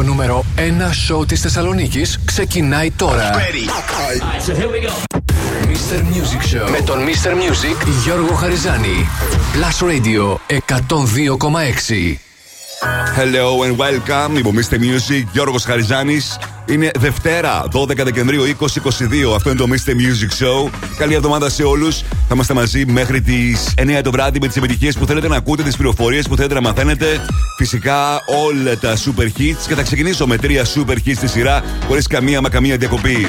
Το νούμερο 1 σοου της Θεσσαλονίκης ξεκινάει τώρα. Mr. Music Show με τον Mr. Music Γιώργο Χαριζάνη. Plus Radio 102,6. Hello and welcome. Είμαι ο Mr. Music, Γιώργος Χαριζάνης. Είναι Δευτέρα, 12 Δεκεμβρίου 2022. Αυτό είναι το Mr. Music Show. Καλή εβδομάδα σε όλους. Θα είμαστε μαζί μέχρι τις 9 το βράδυ με τις επιτυχίες που θέλετε να ακούτε, τις πληροφορίες που θέλετε να μαθαίνετε. Φυσικά όλα τα super hits. Και θα ξεκινήσω με τρία super hits στη σειρά, χωρίς καμία μα καμία διακοπή.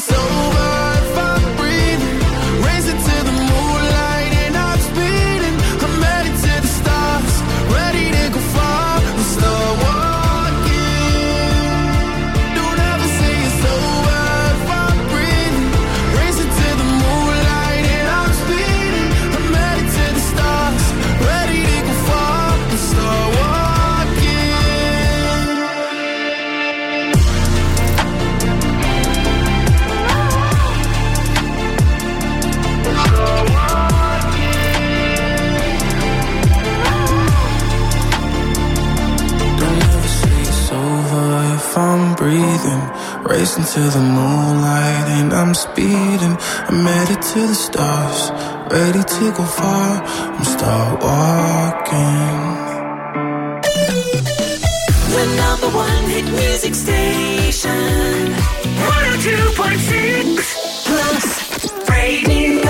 so Racing to the moonlight and I'm speeding. I'm headed to the stars, ready to go far. I'm start walking. The number one hit music station, 102.6 plus radio.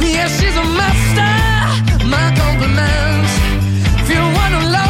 Yeah, she's a master. My compliments. If you wanna love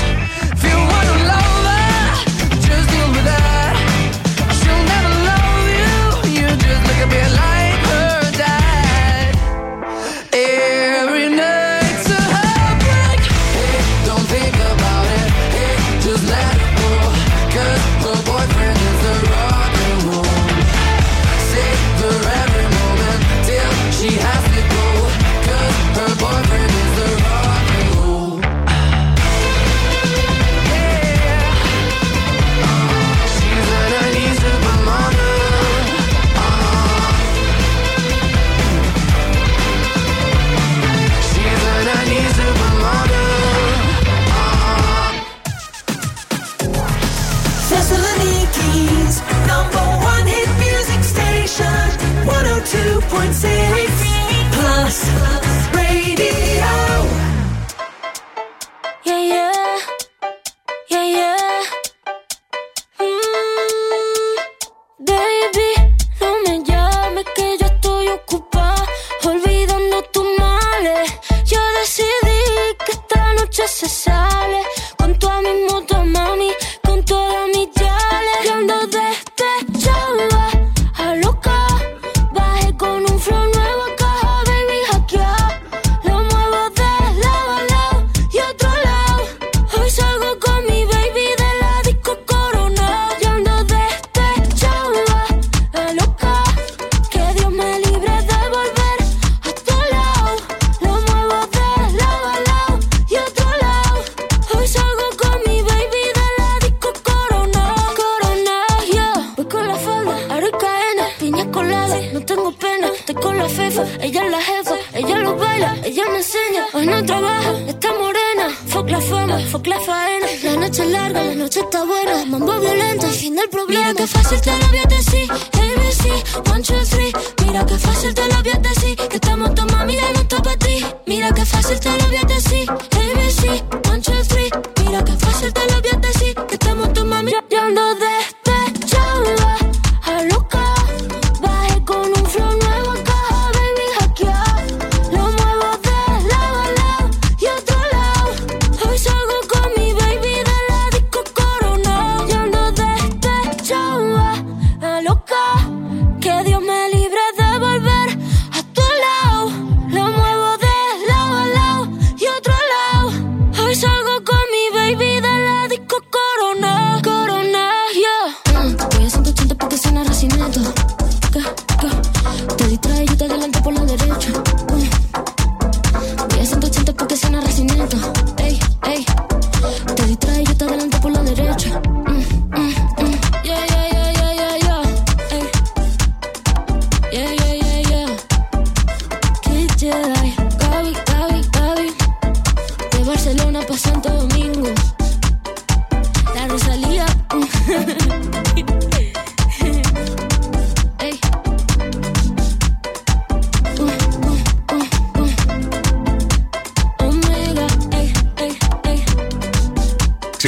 101.6 Plus.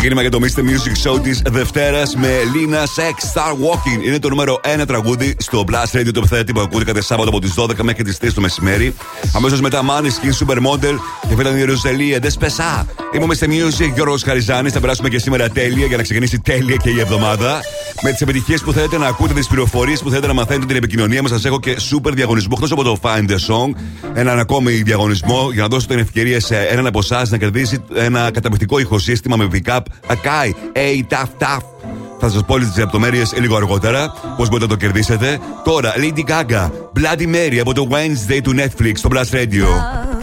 Ξεκίνημα για το Mr. Music Show της Δευτέρας με Lina Sex Star Walking. Είναι το νούμερο 1 τραγούδι στο Blast Radio, το επιθέτη που ακούτε κάθε Σάββατο από τις 12 μέχρι τις 3 το μεσημέρι. Αμέσως μετά Money Skin Supermodel και φίλα η Ροζελία Δεσπεσά. Είμαι ο Mr. Music Γιώργος Χαριζάνης. Θα περάσουμε και σήμερα τέλεια για να ξεκινήσει τέλεια και η εβδομάδα. Με τις επιτυχίες που θέλετε να ακούτε, τις πληροφορίες που θέλετε να μαθαίνετε την επικοινωνία μας. Σας έχω και super διαγωνισμό εκτός από το Find the Song. Έναν ακόμη διαγωνισμό για να δώσω την ευκαιρία σε έναν από εσάς να κερδίσει ένα καταπληκτικό ηχοσύστημα με pick-up Akai A Tough Tough. Θα σας πω όλες τις λεπτομέρειες λίγο αργότερα, πώς μπορείτε να το κερδίσετε. Τώρα, Lady Gaga, Bloody Mary από το Wednesday του Netflix στο Blast Radio.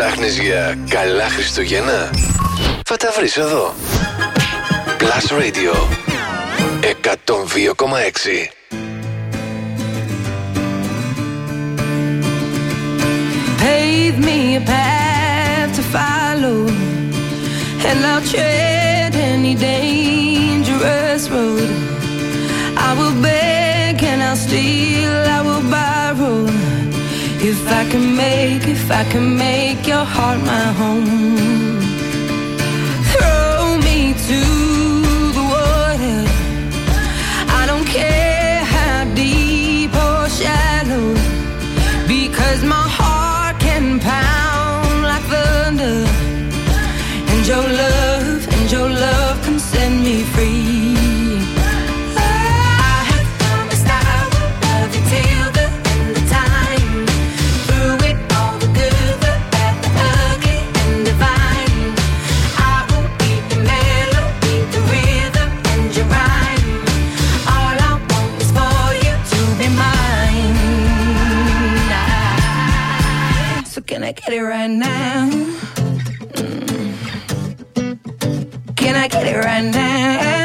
Ψάχνεις για καλά Χριστούγεννα. Θα τα βρεις εδώ. Plus Radio 102,6 Pave me a path to follow And I'll tread dangerous road I will beg and I'll steal, I If I can make, if I can make your heart my home. Throw me to the water. I don't care how deep or shallow Because my heart can pound like thunder. And your love, and your love. it right now? Can I get it right now?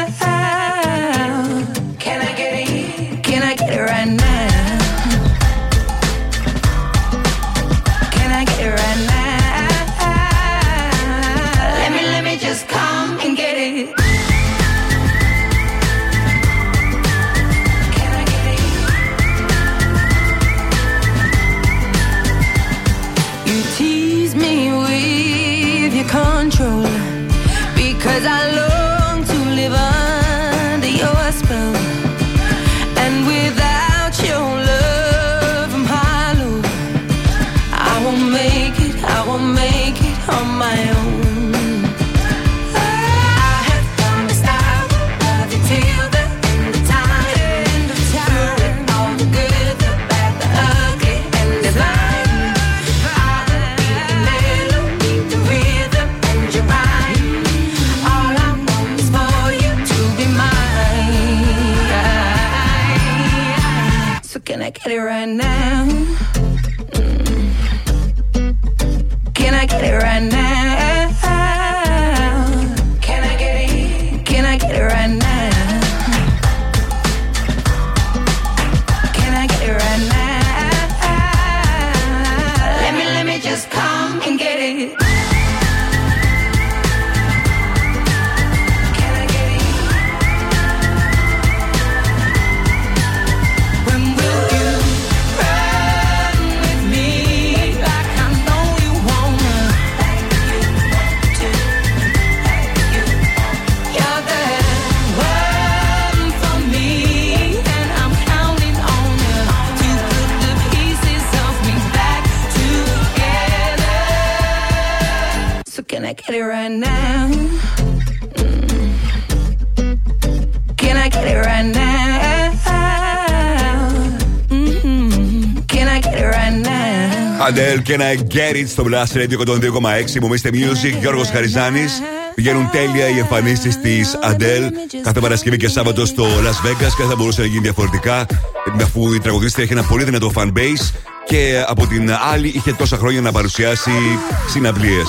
Αντέλ και ένα Get It στο Blast Radio 102,6. Μου είστε Music, Γιώργος Χαριζάνης. Πηγαίνουν τέλεια οι εμφανίσεις της Αντέλ κάθε Παρασκευή και Σάββατο στο Las Vegas και δεν θα μπορούσε να γίνει διαφορετικά αφού η τραγουδίστρια έχει ένα πολύ δυνατό fan base και από την άλλη είχε τόσα χρόνια να παρουσιάσει συναυλίες.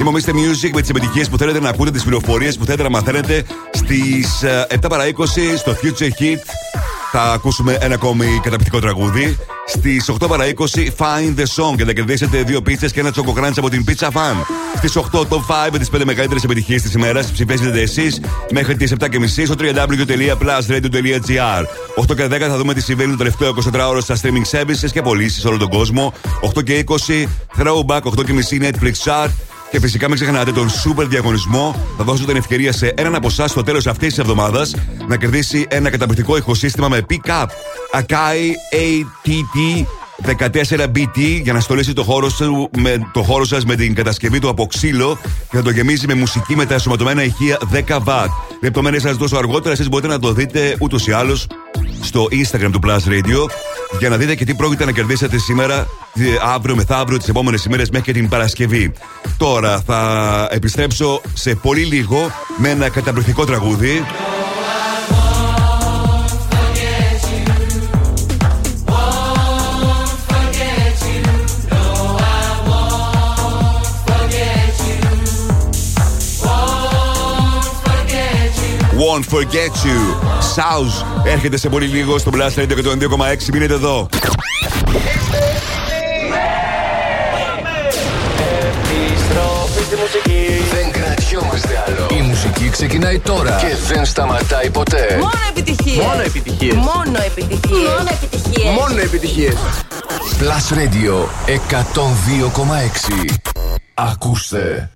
Είμαι ο Mr. Music με τις επιτυχίες που θέλετε να ακούτε, τις πληροφορίες που θέλετε να μαθαίνετε στις 7 παρα 20 στο Future Hit. Θα ακούσουμε ένα ακόμη καταπληκτικό τραγούδι. Στις 8 παρα 20 Find the Song και θα κερδίσετε δύο πίτσες και ένα τσοκοκράντς από την Pizza Fan. Στις 8 Top 5 με τις 5 μεγαλύτερες επιτυχίες της ημέρας ψηφίζετε εσείς μέχρι τις 7.30 στο www.plusradio.gr. 8 και 10 θα δούμε τι συμβαίνει το τελευταίο 24ωρο στα streaming services και πωλήσει σε όλο τον κόσμο. 8 και 20 Throwback, 8 και μισή Netflix Chart. Και φυσικά μην ξεχνάτε τον super διαγωνισμό. Θα δώσω την ευκαιρία σε έναν από εσάς στο τέλος αυτής της εβδομάδας να κερδίσει ένα καταπληκτικό ηχοσύστημα με pick-up Akai ATT 14BT για να στολίσει το χώρο, σου, με, το χώρο σας με την κατασκευή του από ξύλο και θα το γεμίζει με μουσική με τα ενσωματωμένα ηχεία 10 W. Λεπτομέρειες σας δώσω αργότερα, εσείς μπορείτε να το δείτε ούτως ή άλλως στο Instagram του Plus Radio για να δείτε και τι πρόκειται να κερδίσετε σήμερα, αύριο, μεθαύριο, τις επόμενες ημέρες μέχρι και την Παρασκευή. Τώρα θα επιστρέψω σε πολύ λίγο με ένα καταπληκτικό τραγούδι. Won't Forget You. South έρχεται σε πολύ λίγο στο Blast Radio 102,6. Μείνετε εδώ. Δεν κρατιόμαστε άλλο. Η μουσική ξεκινάει τώρα και δεν σταματάει ποτέ. Μόνο επιτυχίες. Μόνο επιτυχίες. Μόνο επιτυχίες. Μόνο επιτυχίες. Μόνο επιτυχίες. Plus Radio 102,6. Ακούστε.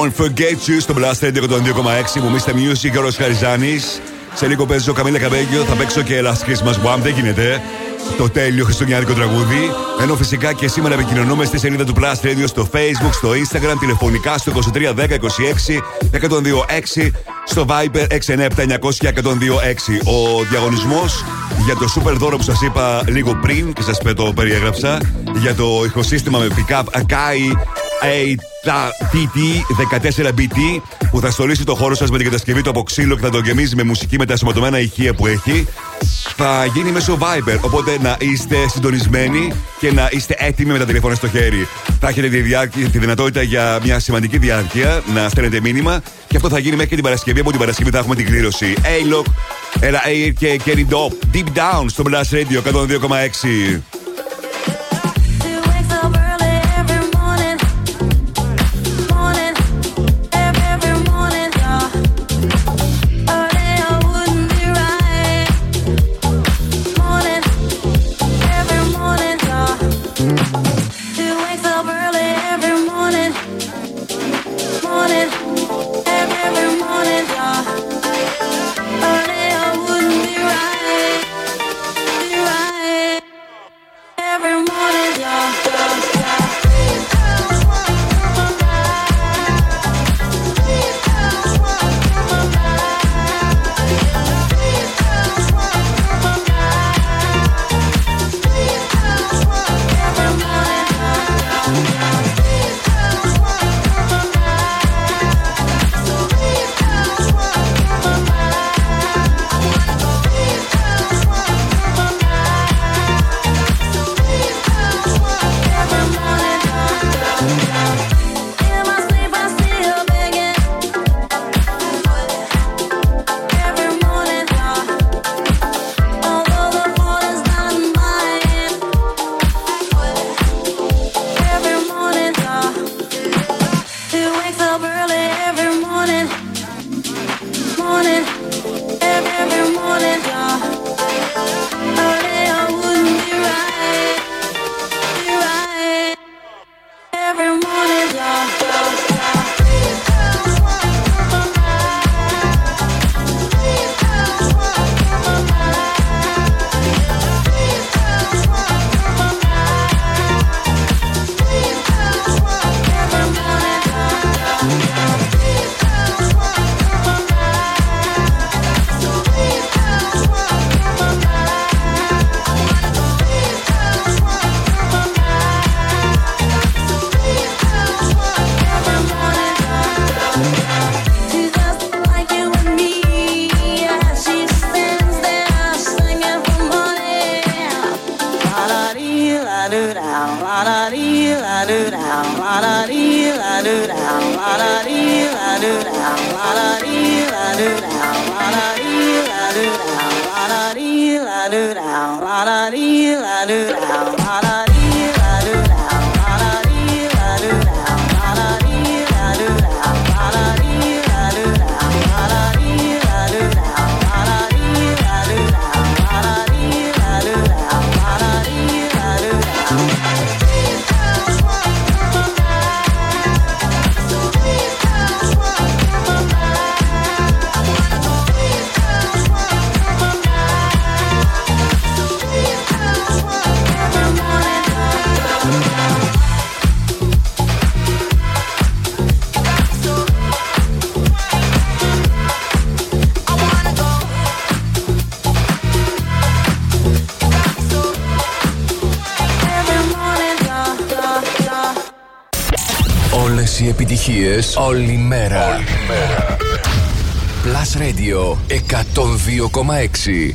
Won't Forget You στο Blast Radio 102,6 που Mr. Music και ο Χαριζάνης. Σε λίγο παίζω Καμίλα Καμπέγιο, θα παίξω και Last Christmas One, δεν γίνεται. το τέλειο χριστουγεννιάτικο τραγούδι. Ενώ φυσικά και σήμερα επικοινωνούμε στη σελίδα του Plus Radio στο Facebook, στο Instagram, τηλεφωνικά στο 231026 1026, στο Viber 697 900 Ο διαγωνισμός για το super δώρο που σας είπα λίγο πριν και σας το περιέγραψα για το ηχοσύστημα με pick-up Akai ATT14BT που θα στολίσει το χώρο σας με την κατασκευή του από ξύλο και θα το γεμίζει με μουσική με τα σωματωμένα ηχεία που έχει. Θα γίνει μέσω Viber, οπότε να είστε συντονισμένοι και να είστε έτοιμοι με τα τηλέφωνα στο χέρι. Θα έχετε τη, διάρκεια, τη δυνατότητα για μια σημαντική διάρκεια να στέλνετε μήνυμα και αυτό θα γίνει μέχρι την Παρασκευή. Από την Παρασκευή θα έχουμε την κλήρωση. A-Lock, Ella Air και Kerry Dop. Deep Down στο Blast Radio 102,6. Όλη μέρα. Όλη μέρα. Plus Radio 102,6.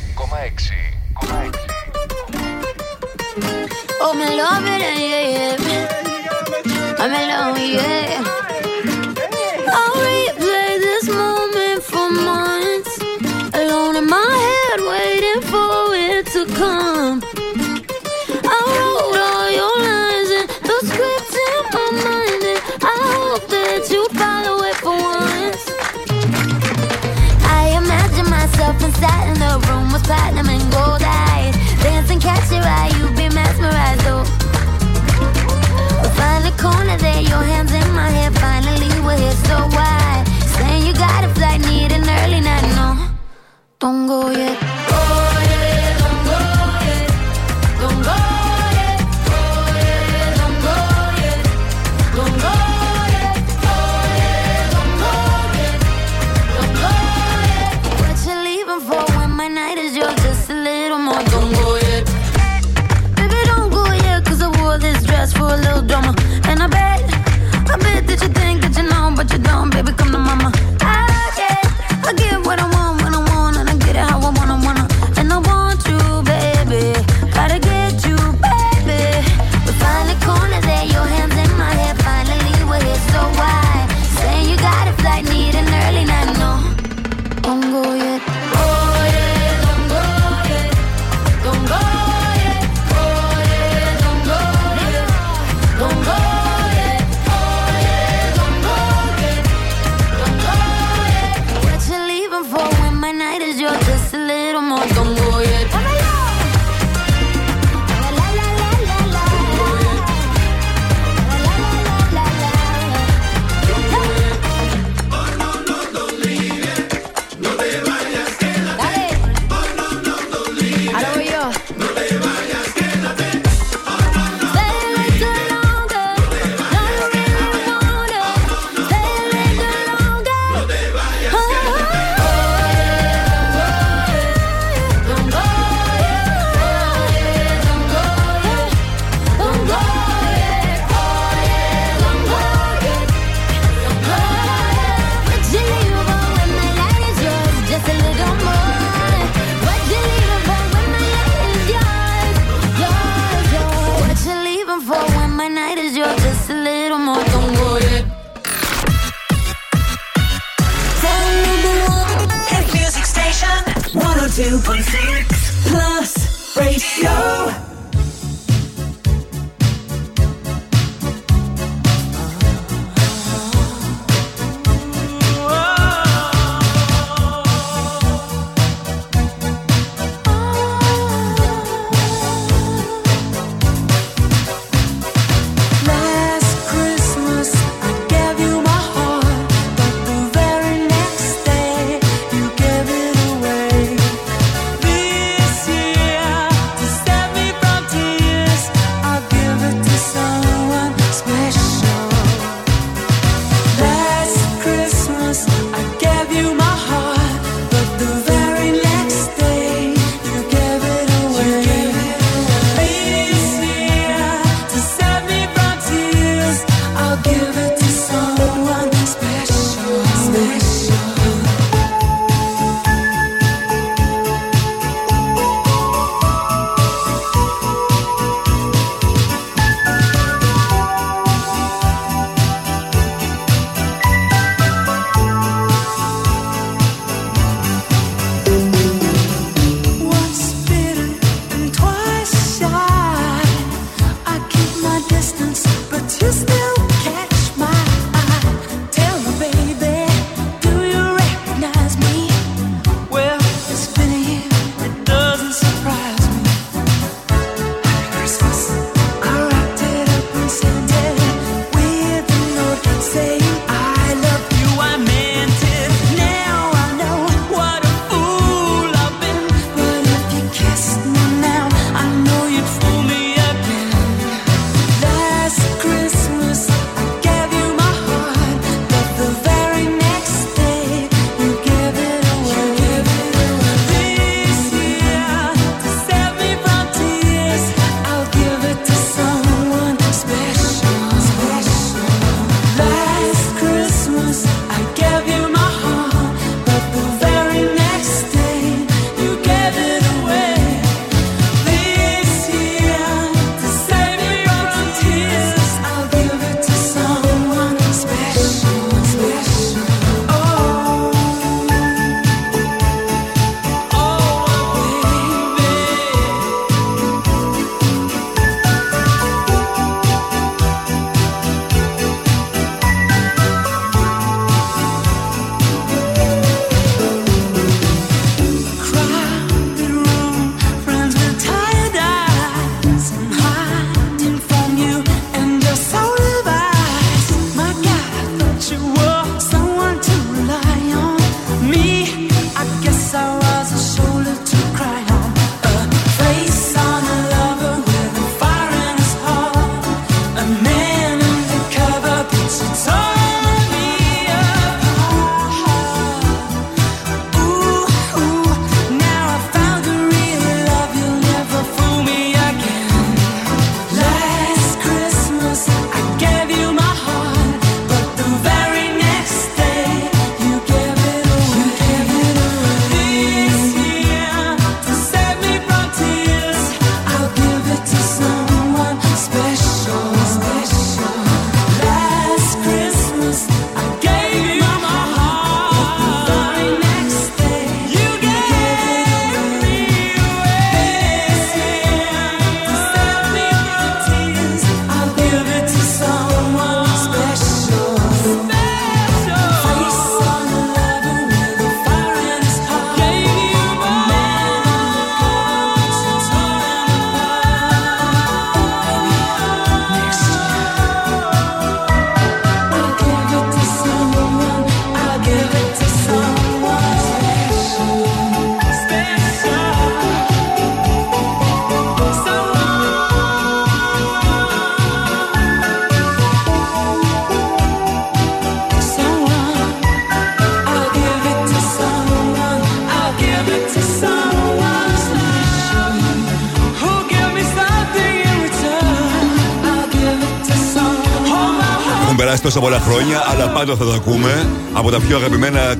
τόσα πολλά χρόνια, αλλά πάντα θα τα ακούμε από τα πιο αγαπημένα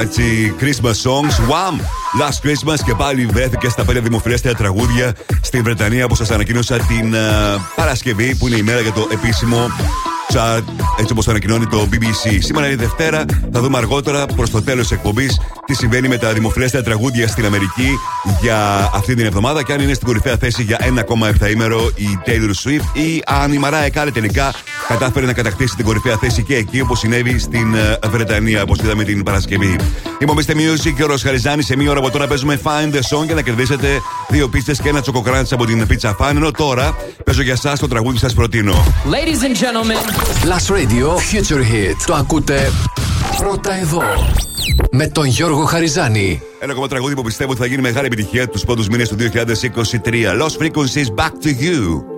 έτσι, Christmas songs. Wham! Last Christmas και πάλι βρέθηκε στα πέντε δημοφιλέστερα τραγούδια στην Βρετανία που σας ανακοίνωσα την uh, Παρασκευή, που είναι η μέρα για το επίσημο chart, έτσι όπως ανακοινώνει το BBC. Σήμερα είναι Δευτέρα, θα δούμε αργότερα προς το τέλος της εκπομπής τι συμβαίνει με τα δημοφιλέστερα τραγούδια στην Αμερική για αυτή την εβδομάδα και αν είναι στην κορυφαία θέση για ένα ακόμα η Taylor Swift ή αν η Μαράε Κάρε τελικά κατάφερε να κατακτήσει την κορυφαία θέση και εκεί όπως συνέβη στην ε, Βρετανία, όπως είδαμε την Παρασκευή. Είμαι ο Mr. Music και ο Ροσχαριζάνη. Σε μία ώρα από τώρα παίζουμε Find the Song για να κερδίσετε δύο πίστες και ένα τσοκοκράντσι από την Pizza Fan. Ενώ τώρα παίζω για εσά το τραγούδι σας προτείνω. Ladies and gentlemen, Last Radio Future Hit. Το ακούτε πρώτα εδώ. Με τον Γιώργο Χαριζάνη. Ένα ακόμα τραγούδι που πιστεύω ότι θα γίνει μεγάλη επιτυχία τους πρώτου μήνες του 2023. Lost Frequencies Back to You.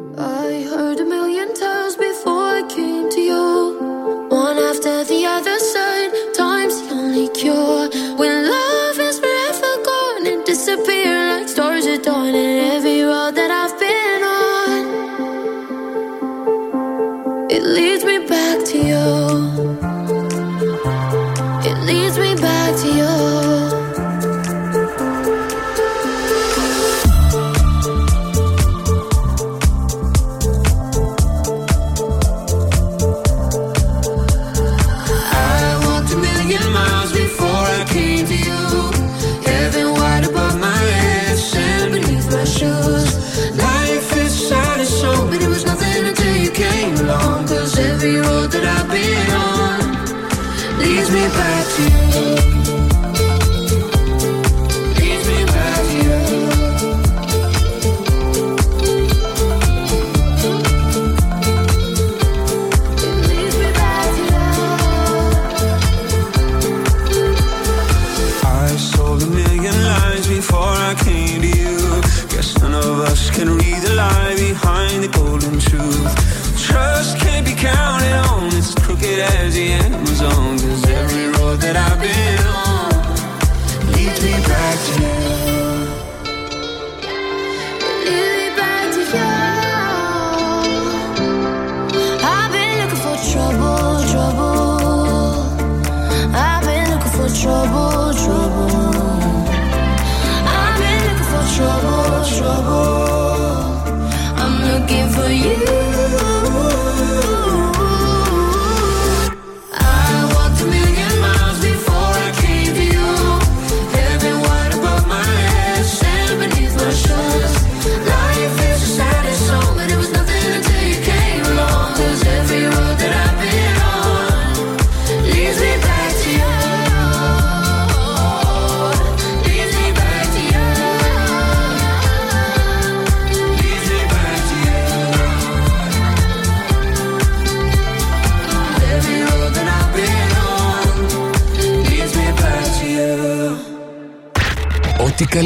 you.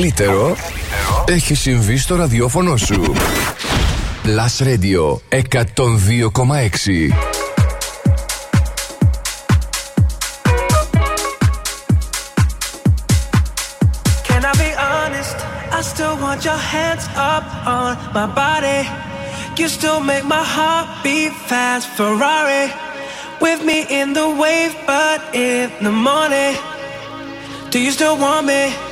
Καλύτερο έχει συμβεί στο ραδιόφωνο σου. Last Radio 102,6 still want your hands up on my body. You still make my heart beat fast. Ferrari with me in the wave, but in the morning. Do you still want me?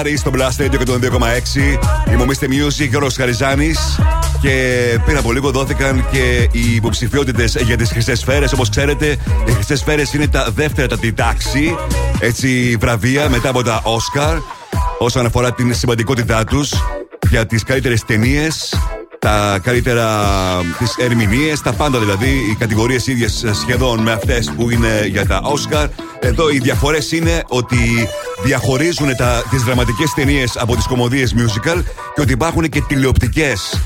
Ferrari στο Blast Radio και τον 2,6. Είμαι ο Mr. Music, Γιώργος Χαριζάνης. Και πριν από λίγο δόθηκαν και οι υποψηφιότητες για τις χρυσές σφαίρες. Όπως ξέρετε, οι χρυσές σφαίρες είναι τα δεύτερα τα τη τάξη έτσι, βραβεία μετά από τα Oscar όσον αφορά την σημαντικότητά τους για τις καλύτερες ταινίες, τα καλύτερα τις ερμηνείες, τα πάντα δηλαδή. Οι κατηγορίες ίδιες σχεδόν με αυτές που είναι για τα Oscar. Εδώ οι διαφορές είναι ότι διαχωρίζουν τα, τις δραματικές ταινίες από τις κομμωδίες musical και ότι υπάρχουν και τηλεοπτικές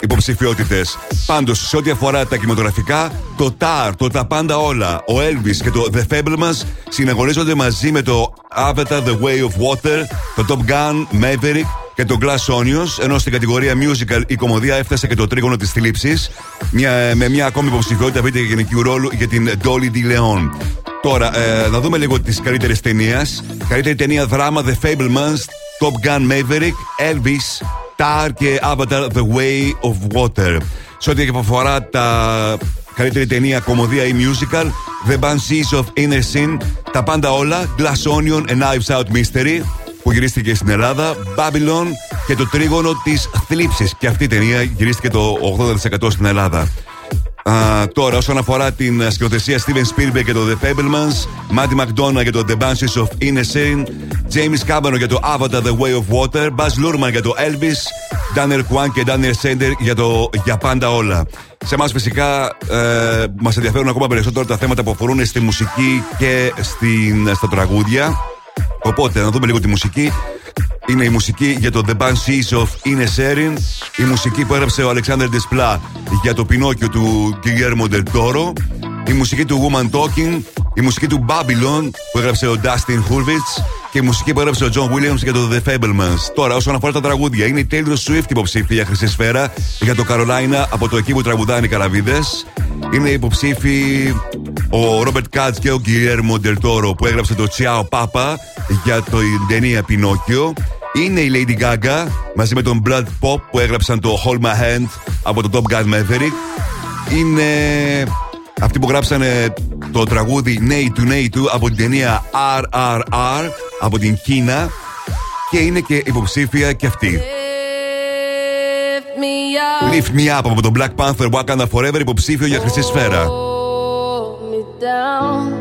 υποψηφιότητες. Πάντως, σε ό,τι αφορά τα κινηματογραφικά, το TAR, το Τα Πάντα Όλα, ο Elvis και το The Fablemans συναγωνίζονται μαζί με το Avatar The Way of Water, το Top Gun Maverick και το Glass Onions, ενώ στην κατηγορία musical η κομμωδία έφτασε και το τρίγωνο της θλίψης, με μια ακόμη υποψηφιότητα βρήκε γενικού ρόλου για την Dolly D. Leon. Τώρα, ε, να δούμε λίγο τις καλύτερες ταινίες. Καλύτερη ταινία δράμα The Fablemans, Top Gun Maverick, Elvis, Tar και Avatar The Way of Water. Σε ό,τι αφορά τα καλύτερη ταινία, κομμωδία ή musical, The Banshees of Inner Sin, τα πάντα όλα, Glass Onion and Knives Out Mystery, που γυρίστηκε στην Ελλάδα, Babylon και το τρίγωνο της θλίψης. Και αυτή η ταινία γυρίστηκε το 80% στην Ελλάδα. Α, τώρα, όσον αφορά την α, σκηνοθεσία Steven Spielberg για το The Fablemans, Matty McDonough για το The Banshees of Innocent, James Cameron για το Avatar The Way of Water, Baz Luhrmann για το Elvis, Daniel Kwan και Daniel Sender για το Για πάντα όλα. Σε εμάς φυσικά ε, μας ενδιαφέρουν ακόμα περισσότερο τα θέματα που αφορούν στη μουσική και στην, στα τραγούδια. Οπότε, να δούμε λίγο τη μουσική. Είναι η μουσική για το The Banshees of Ines Erin, η μουσική που έγραψε ο Alexander Desplat για το Πινόκιο του Guillermo del Toro, η μουσική του Woman Talking, η μουσική του Babylon που έγραψε ο Dustin Hurwitz και η μουσική που έγραψε ο John Williams για το The Fablemans. Τώρα, όσον αφορά τα τραγούδια, είναι η Taylor Swift υποψήφια για Χρυσή Σφαίρα για το Carolina από το εκεί που τραγουδάνε οι καραβίδες. Είναι υποψήφοι ο Robert Katz και ο Guillermo del Toro που έγραψε το Ciao Papa για το ταινία Πινόκιο. Είναι η Lady Gaga μαζί με τον Blood Pop που έγραψαν το Hold My Hand από το Top Gun Maverick. Είναι αυτοί που γράψανε το τραγούδι Nay to Nay to από την ταινία RRR από την Κίνα και είναι και υποψήφια και αυτή. me up. Lift Me Up από τον Black Panther Wakanda Forever υποψήφιο για χρυσή σφαίρα. Hold me down.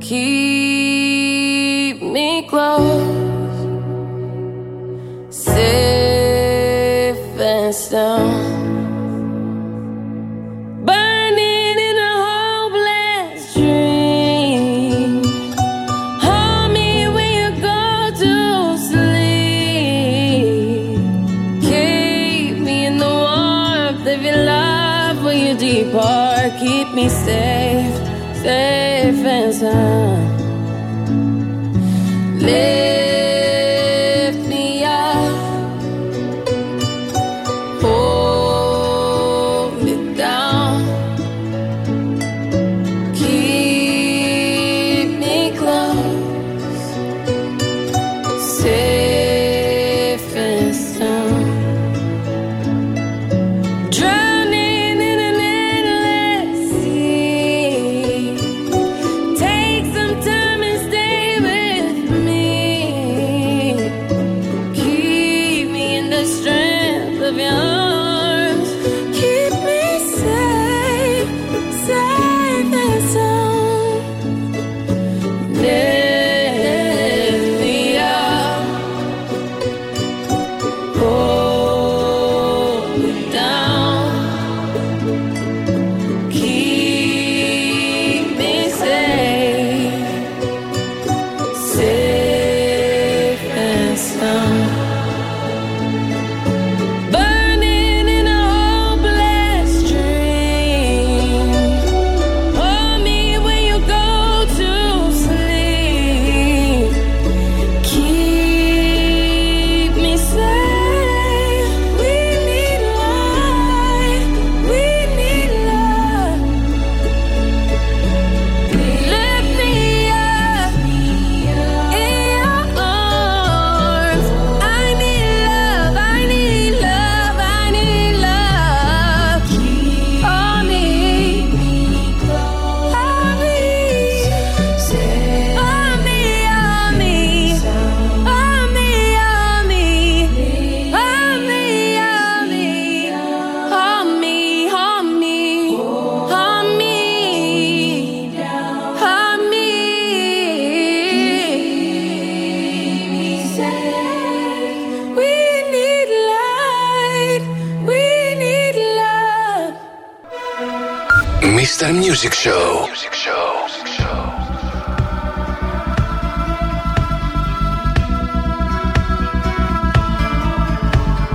Keep me close. Safe Mr. Music Show. Music Show.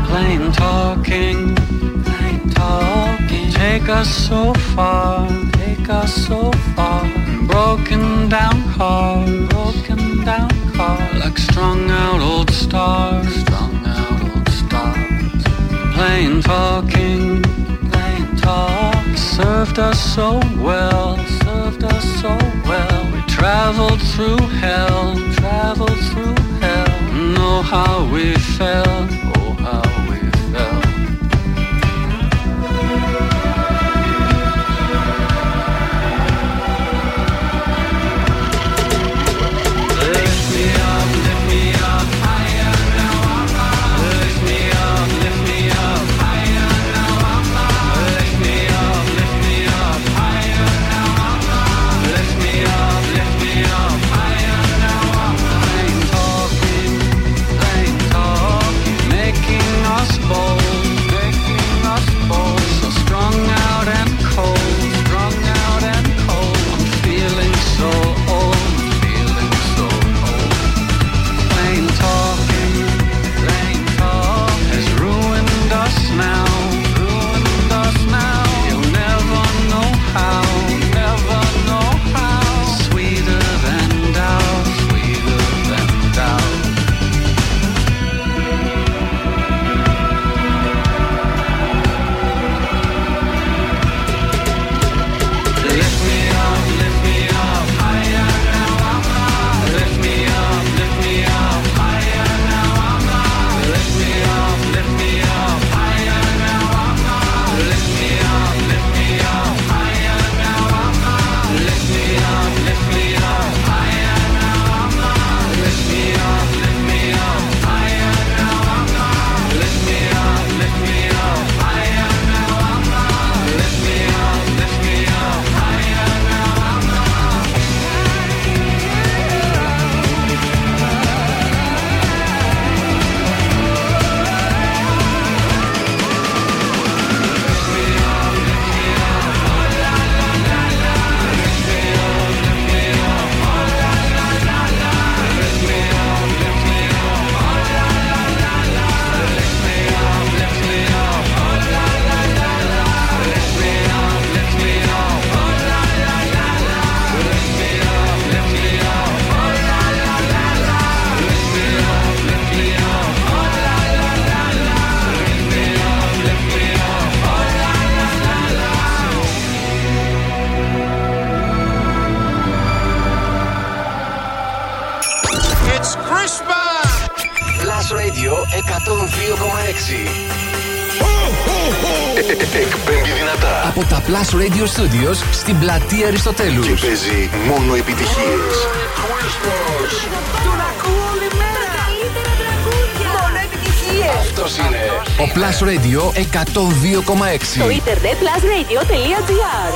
Plain talking, plain talking. Take us so far, take us so far. Broken down car, broken down car. Like strung out old stars, strung out old stars. Plain talking, plain talk. Served us so well, served us so well. We traveled through hell, traveled through hell. Know how we felt, Radio Studios στην πλατεία Αριστοτέλους και παίζει μόνο επιτυχίες. Τον ακούω όλη μέρα. Τα καλύτερα τραγούδια. Μόνο επιτυχίες. Αυτός είναι ο Plus Radio 102,6 Στο ίντερνετ plusradio.gr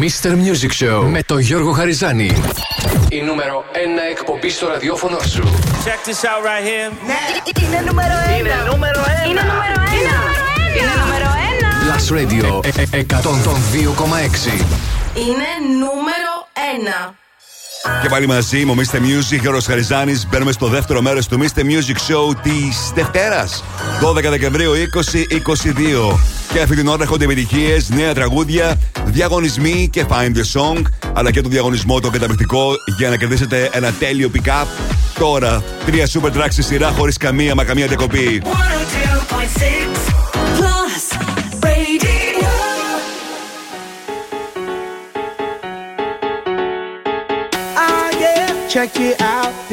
Mr. Music Show με τον Γιώργο Χαριζάνη. Η νούμερο 1 εκπομπή στο ραδιόφωνο σου. Check this out right here. Είναι νούμερο 1 Είναι νούμερο 1 Είναι νούμερο 1 Είναι νούμερο 1 Plus Radio ε- ε- 102,6 Είναι νούμερο 1. Και πάλι μαζί μου, Mr. Music, Γιώργος Χαριζάνης. Μπαίνουμε στο δεύτερο μέρος του Mr. Music Show της Δευτέρας, 12 Δεκεμβρίου 2022. Και αυτή την ώρα έρχονται επιτυχίες, νέα τραγούδια, διαγωνισμοί και Find the Song, αλλά και το διαγωνισμό το καταπληκτικό για να κερδίσετε ένα τέλειο pick-up. Τώρα, τρία super tracks στη σειρά χωρίς καμία μα καμία διακοπή. 102.6 Plus Radio. Ah, yeah. Check it out,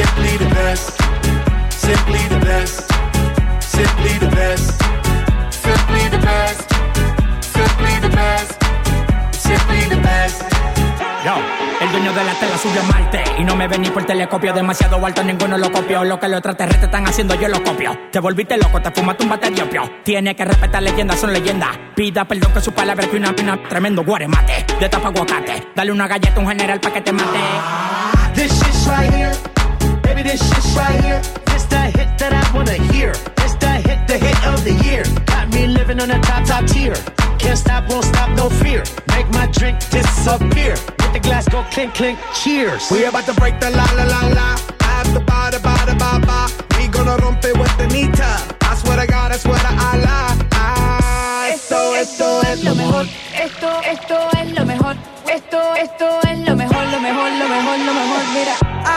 simply the best, Simply the best. Simply the best. Simply the best. Simply the best. Simply the best. Yo, el dueño de la tela subió a Marte Y no me ven ni por telescopio Demasiado alto, ninguno lo copió Lo que los extraterrestres están haciendo, yo lo copio Te volviste loco, te fumaste un bate de opio Tiene que respetar leyendas, son leyendas Pida perdón que su palabra que una pina Tremendo guaremate, de tapa aguacate Dale una galleta a un general pa' que te mate This shit's right here. Baby, this shit's right here. It's the hit that I wanna hear. It's the hit, the hit of the year. Got me living on a top, top tier. Can't stop, won't stop, no fear. Make my drink disappear. Let the glass go clink, clink. Cheers. We about to break the la la la la. After ba da ba da ba ba. We gonna rompe with the nita. I swear to God, I swear to Allah. Ah, esto, esto es lo mejor. Esto, esto es lo mejor. Esto, esto es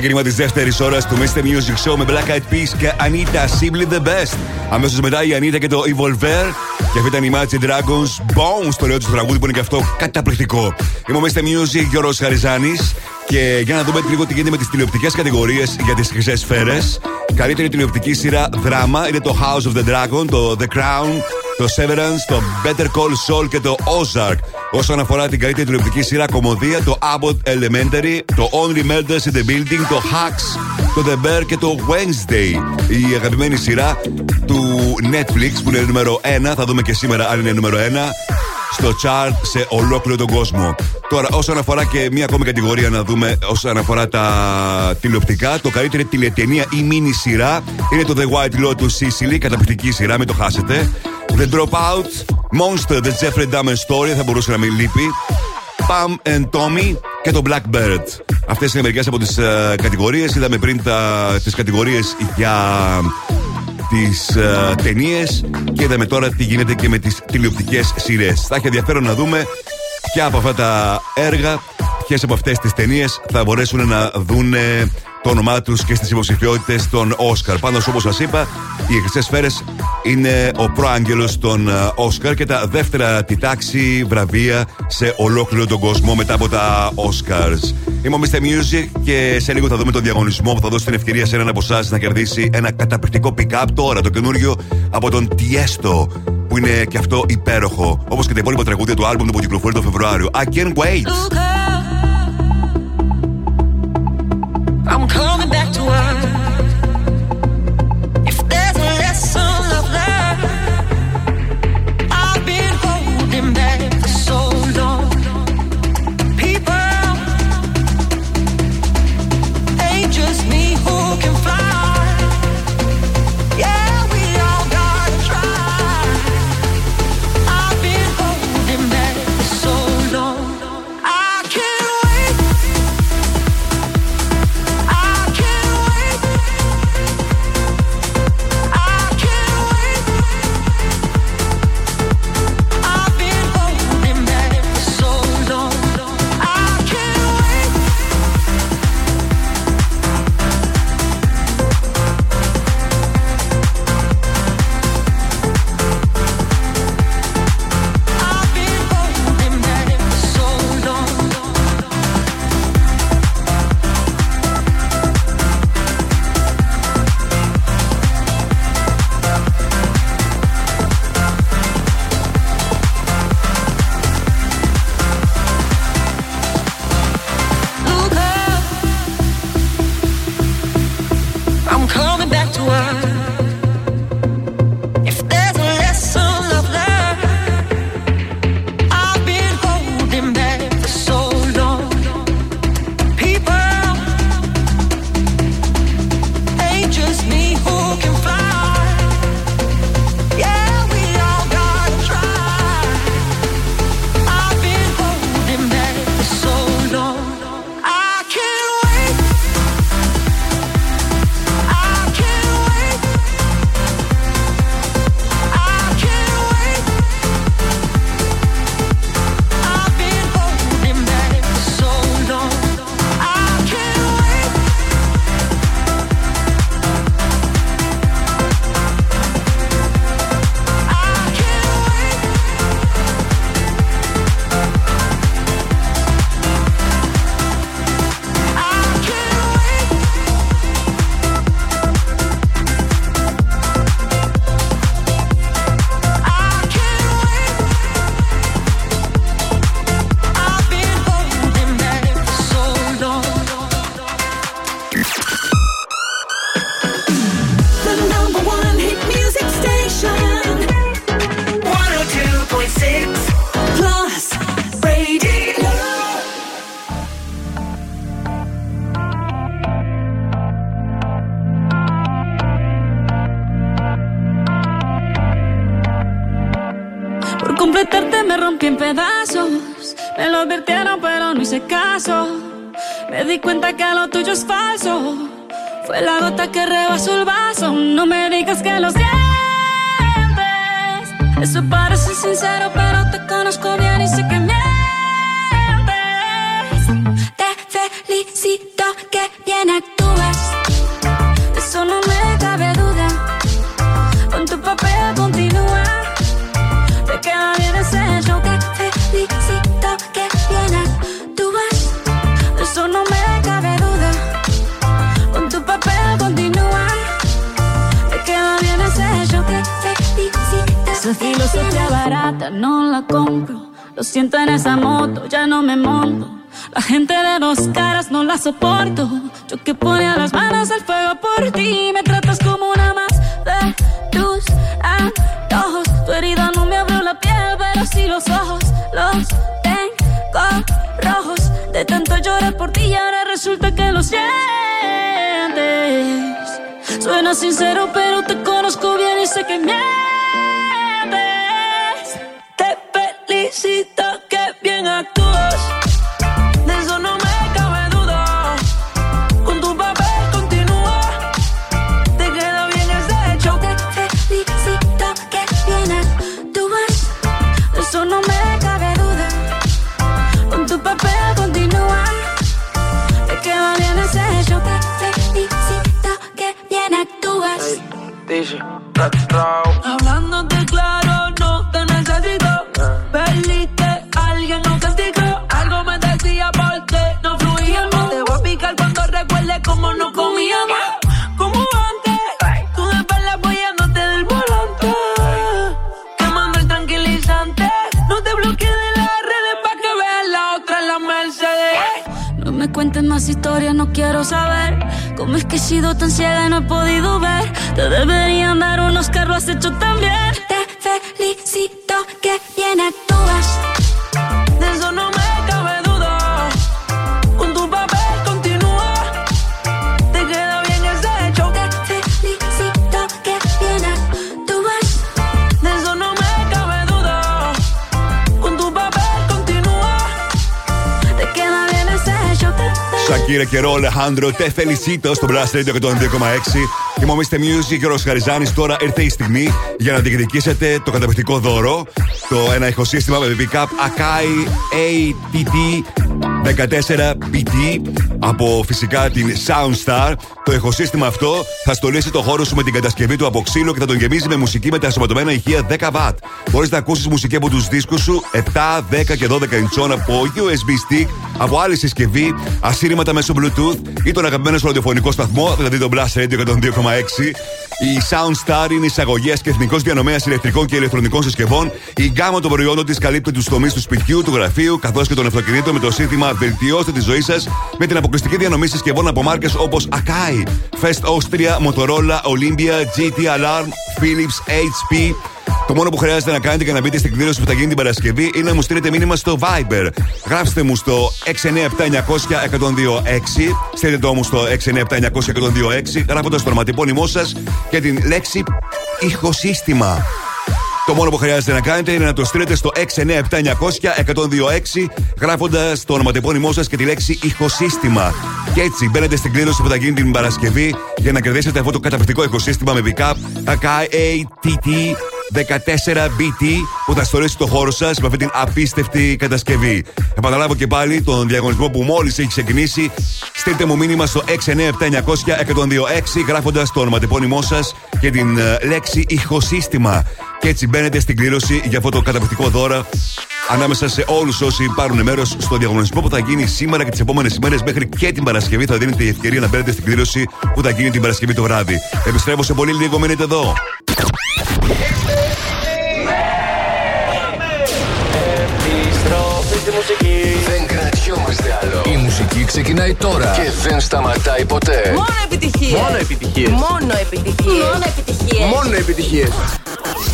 Ξεκίνημα της δεύτερης ώρας του Mr. Music Show με Black Eyed Peas και Anita Simply the Best. Αμέσως μετά η Anita και το Evolver. Και αυτή ήταν η Imagine Dragons Bones, το νέο του τραγούδι που είναι και αυτό καταπληκτικό. Είμαι ο Mr. Music Γιώργος Χαριζάνης. Και για να δούμε λίγο τι γίνεται με τις τηλεοπτικές κατηγορίες για τις χρυσές σφαίρες. Καλύτερη τηλεοπτική σειρά δράμα είναι το House of the Dragon, το The Crown, το Severance, το Better Call Saul και το Ozark. Όσον αφορά την καλύτερη τηλεοπτική σειρά κομμωδία, το Abbott Elementary, το Only Murders in the Building, το Hacks, το The Bear και το Wednesday. Η αγαπημένη σειρά του Netflix που είναι νούμερο 1. Θα δούμε και σήμερα αν είναι νούμερο 1 στο chart σε ολόκληρο τον κόσμο. Τώρα, όσον αφορά και μία ακόμη κατηγορία να δούμε, όσον αφορά τα τηλεοπτικά, το καλύτερη τηλετενία ή μίνι σειρά είναι το The White Lotus Sicily, καταπληκτική σειρά, μην το χάσετε. The Dropout, Monster, The Jeffrey Dahmer Story, θα μπορούσε να μην λείπει. Pam and Tommy και το Blackbird. Αυτές είναι μερικές από τις κατηγορίες. Είδαμε πριν τις κατηγορίες για τις uh, ταινίες και είδαμε τώρα τι γίνεται και με τις τηλεοπτικές σειρές. Θα έχει ενδιαφέρον να δούμε ποια από αυτά τα έργα, ποιες από αυτές τις ταινίες θα μπορέσουν να δουν το όνομά τους και στις υποψηφιότητες των Όσκαρ. Πάντως, όπως σας είπα, οι χρυσές σφαίρες είναι ο προάγγελος των Όσκαρ και τα δεύτερα τη τάξη βραβεία σε ολόκληρο τον κόσμο μετά από τα Oscars. Είμαι ο Mr. Music και σε λίγο θα δούμε τον διαγωνισμό που θα δώσει την ευκαιρία σε έναν από εσάς να κερδίσει ένα καταπληκτικό pick-up τώρα, το καινούριο από τον Tiesto που είναι και αυτό υπέροχο. Όπως και τα υπόλοιπα τραγούδια του άλμπουμ που κυκλοφορεί το Φεβρουάριο. I can't wait. Αλεχάνδρο, τε φελισίτο στο Blast Radio 102,6. Είμαι ο Mr. Music και ο Ροσχαριζάνη. Τώρα ήρθε η στιγμή για να διεκδικήσετε το καταπληκτικό δώρο. Το ένα ηχοσύστημα με Pickup Akai ATT 14BT από φυσικά την Soundstar. Το ηχοσύστημα αυτό θα στολίσει το χώρο σου με την κατασκευή του από ξύλο και θα τον γεμίζει με μουσική με τα ασωματωμένα ηχεία 10 W. Μπορείς να ακούσεις μουσική από τους δίσκους σου 7, 10 και 12 ιντσών από USB stick, από άλλη συσκευή, ασύρματα μέσω Bluetooth ή τον αγαπημένο σου ραδιοφωνικό σταθμό, δηλαδή τον Blast Radio 102,6. Η Soundstar είναι εισαγωγέας και εθνικός διανομέας ηλεκτρικών και ηλεκτρονικών συσκευών. Η γκάμα των προϊόντων της καλύπτει τους τομείς του σπιτιού, του γραφείου καθώς και των αυτοκινήτων με το σύνθημα Βελτιώστε τη ζωή σας με την αποκλειστική διανομή συσκευών από μάρκες όπως Akai, Fest Austria, Motorola, Olympia, GT Alarm, Philips, HP. Το μόνο που χρειάζεται να κάνετε για να μπείτε στην κλήρωση που θα γίνει την Παρασκευή είναι να μου στείλετε μήνυμα στο Viber. Γράψτε μου στο 697-900-1026. Στείλτε το μου στο 697-900-1026 γράφοντας το ονοματεπώνυμό σας και την λέξη ηχοσύστημα. Το μόνο που χρειάζεται να κάνετε είναι να το στείλετε στο 697-900-1026 γράφοντας το ονοματεπώνυμό σας και τη λέξη ηχοσύστημα. Και έτσι μπαίνετε στην κλήρωση που θα γίνει την Παρασκευή για να κερδίσετε αυτό το καταπληκτικό ηχοσύστημα με pickup AKATT 14BT που θα στολίσει το χώρο σας με αυτή την απίστευτη κατασκευή. Επαναλάβω και πάλι τον διαγωνισμό που μόλις έχει ξεκινήσει. Στείλτε μου μήνυμα στο 697-900-1026 γράφοντας το ονοματεπώνυμό σας και την ε, λέξη ηχοσύστημα. Και έτσι μπαίνετε στην κλήρωση για αυτό το καταπληκτικό δώρο ανάμεσα σε όλους όσοι πάρουν μέρος στο διαγωνισμό που θα γίνει σήμερα και τις επόμενες ημέρες μέχρι και την Παρασκευή. Θα δίνετε η ευκαιρία να μπαίνετε στην κλήρωση που θα γίνει την Παρασκευή το βράδυ. Επιστρέφω σε πολύ λίγο, μείνετε εδώ. Η μουσική ξεκινάει τώρα και δεν σταματάει ποτέ. Μόνο επιτυχίες. Μόνο επιτυχίες. Μόνο επιτυχίες. Μόνο επιτυχίες. Μόνο επιτυχίες.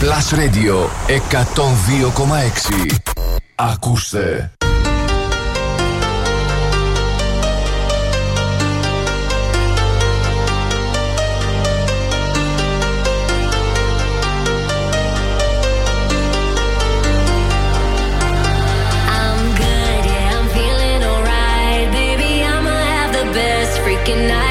Plus Radio 102,6. Ακούστε. And at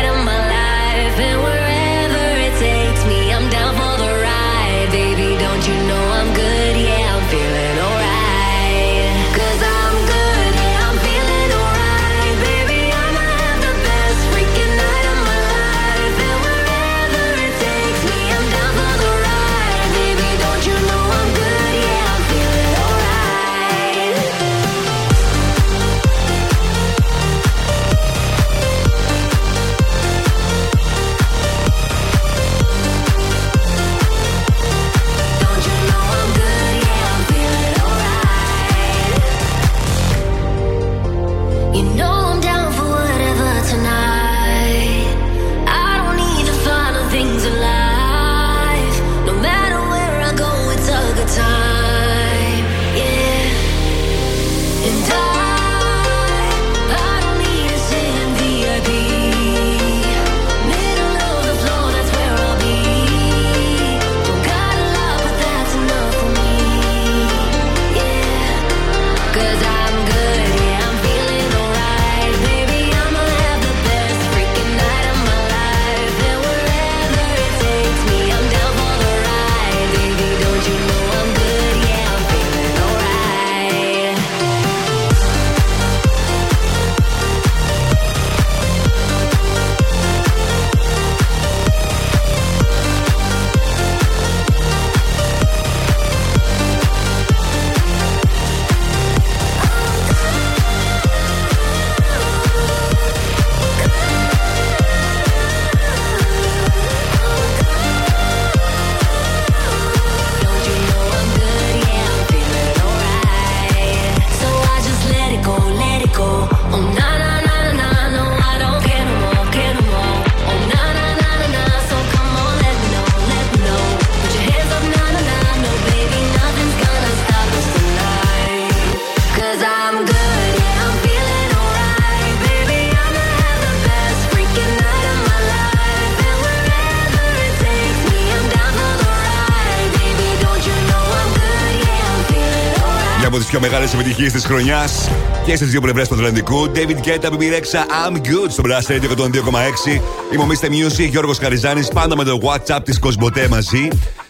τις πιο μεγάλες επιτυχίες της χρονιάς και στις δύο πλευρές του Ατλαντικού. David Guetta, BB Rexha, I'm good στο Blast Radio 102,6. Είμαι ο Mr. Music, Γιώργος Καριζάνη, πάντα με το WhatsApp της Κοσμοτέ μαζί.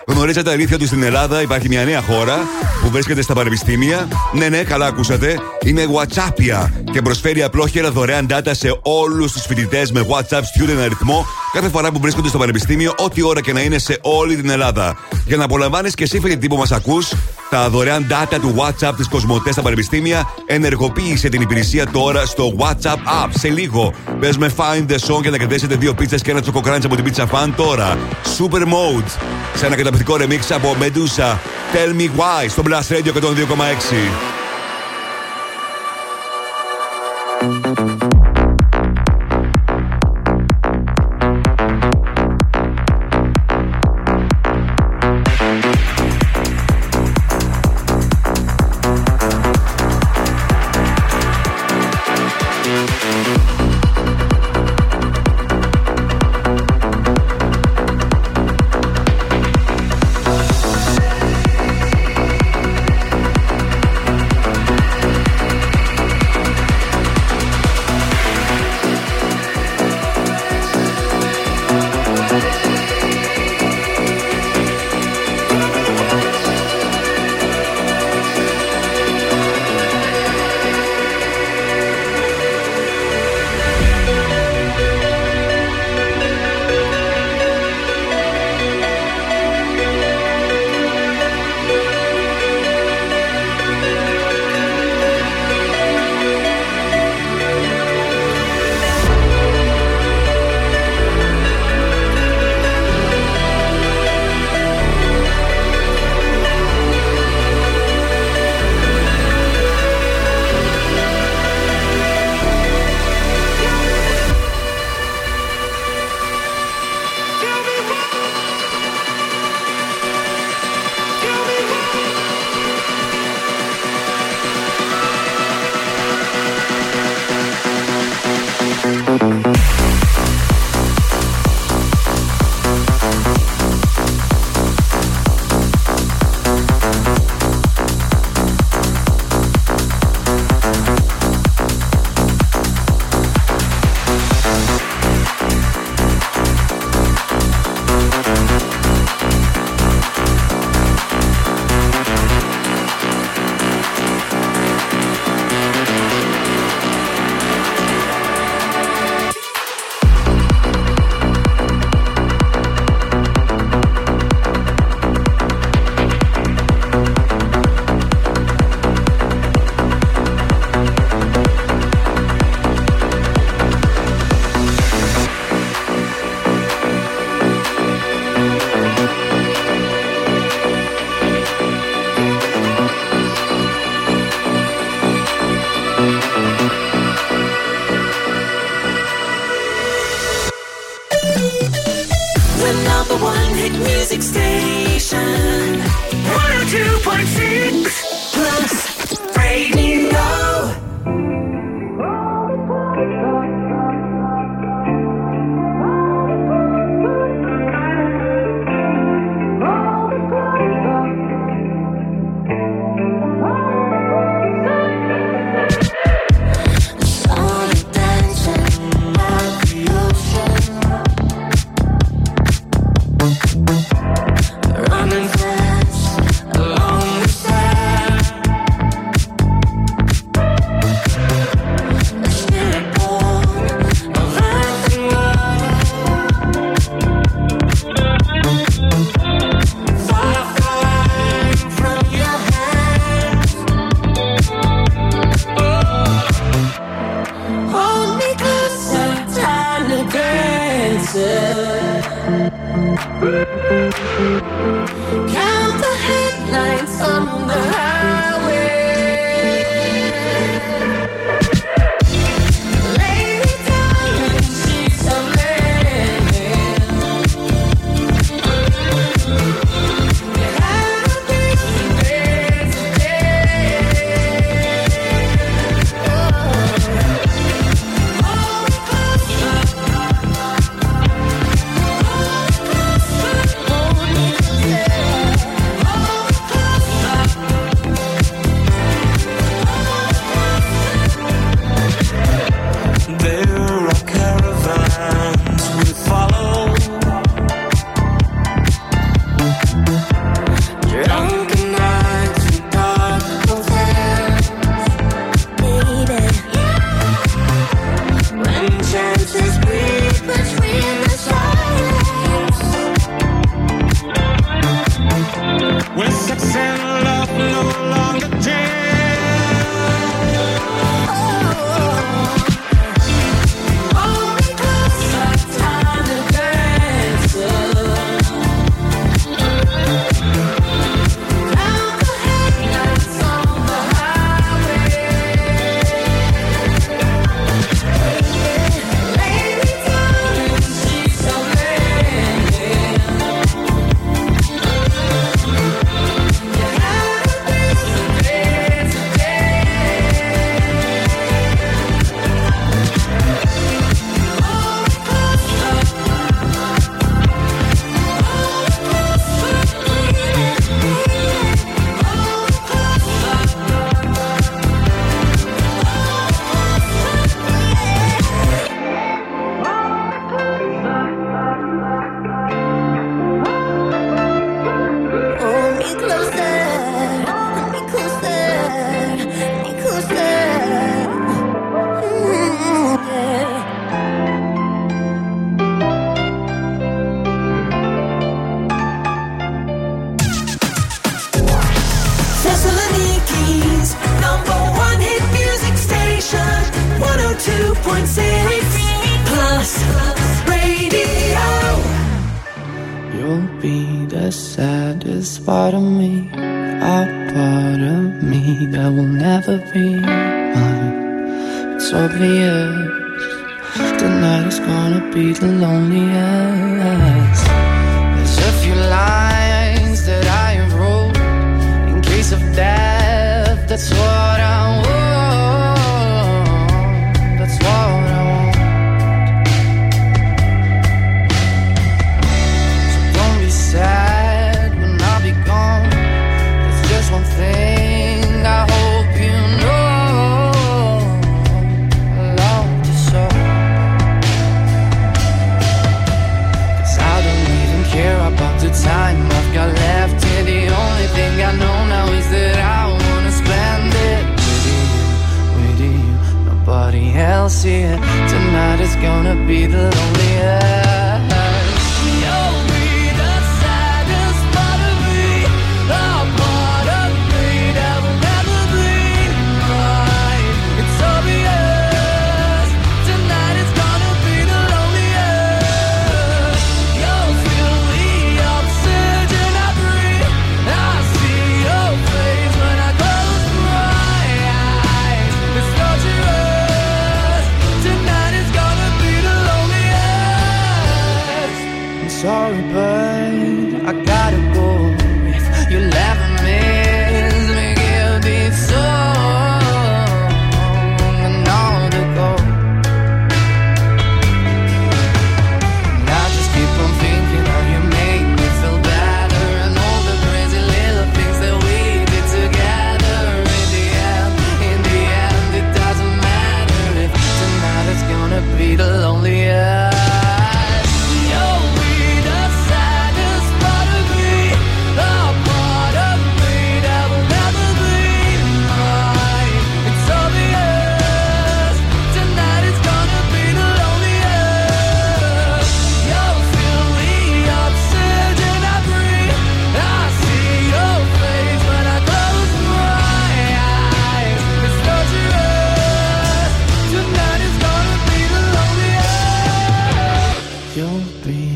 Γνωρίζετε αλήθεια ότι στην Ελλάδα υπάρχει μια νέα χώρα που βρίσκεται στα πανεπιστήμια. Ναι, ναι, καλά ακούσατε. Είναι WhatsAppia και προσφέρει απλόχερα δωρεάν data σε όλους τους φοιτητές με WhatsApp student αριθμό κάθε φορά που βρίσκονται στο πανεπιστήμιο, ό,τι ώρα και να είναι σε όλη την Ελλάδα. Για να απολαμβάνεις και εσύ, φοιτητή που μας ακούς, τα δωρεάν data του WhatsApp της Κοσμοτέ στα πανεπιστήμια, ενεργοποίησε την υπηρεσία τώρα στο WhatsApp App. Σε λίγο, πες με Find the Song για να κρατήσετε δύο πίτσες και ένα τσοκοκράντζ από την Pizza Fan τώρα. Super Mode. Σε ένα καταπληκτικό remix από Medusa. Tell me why στο Blast Radio 102,6.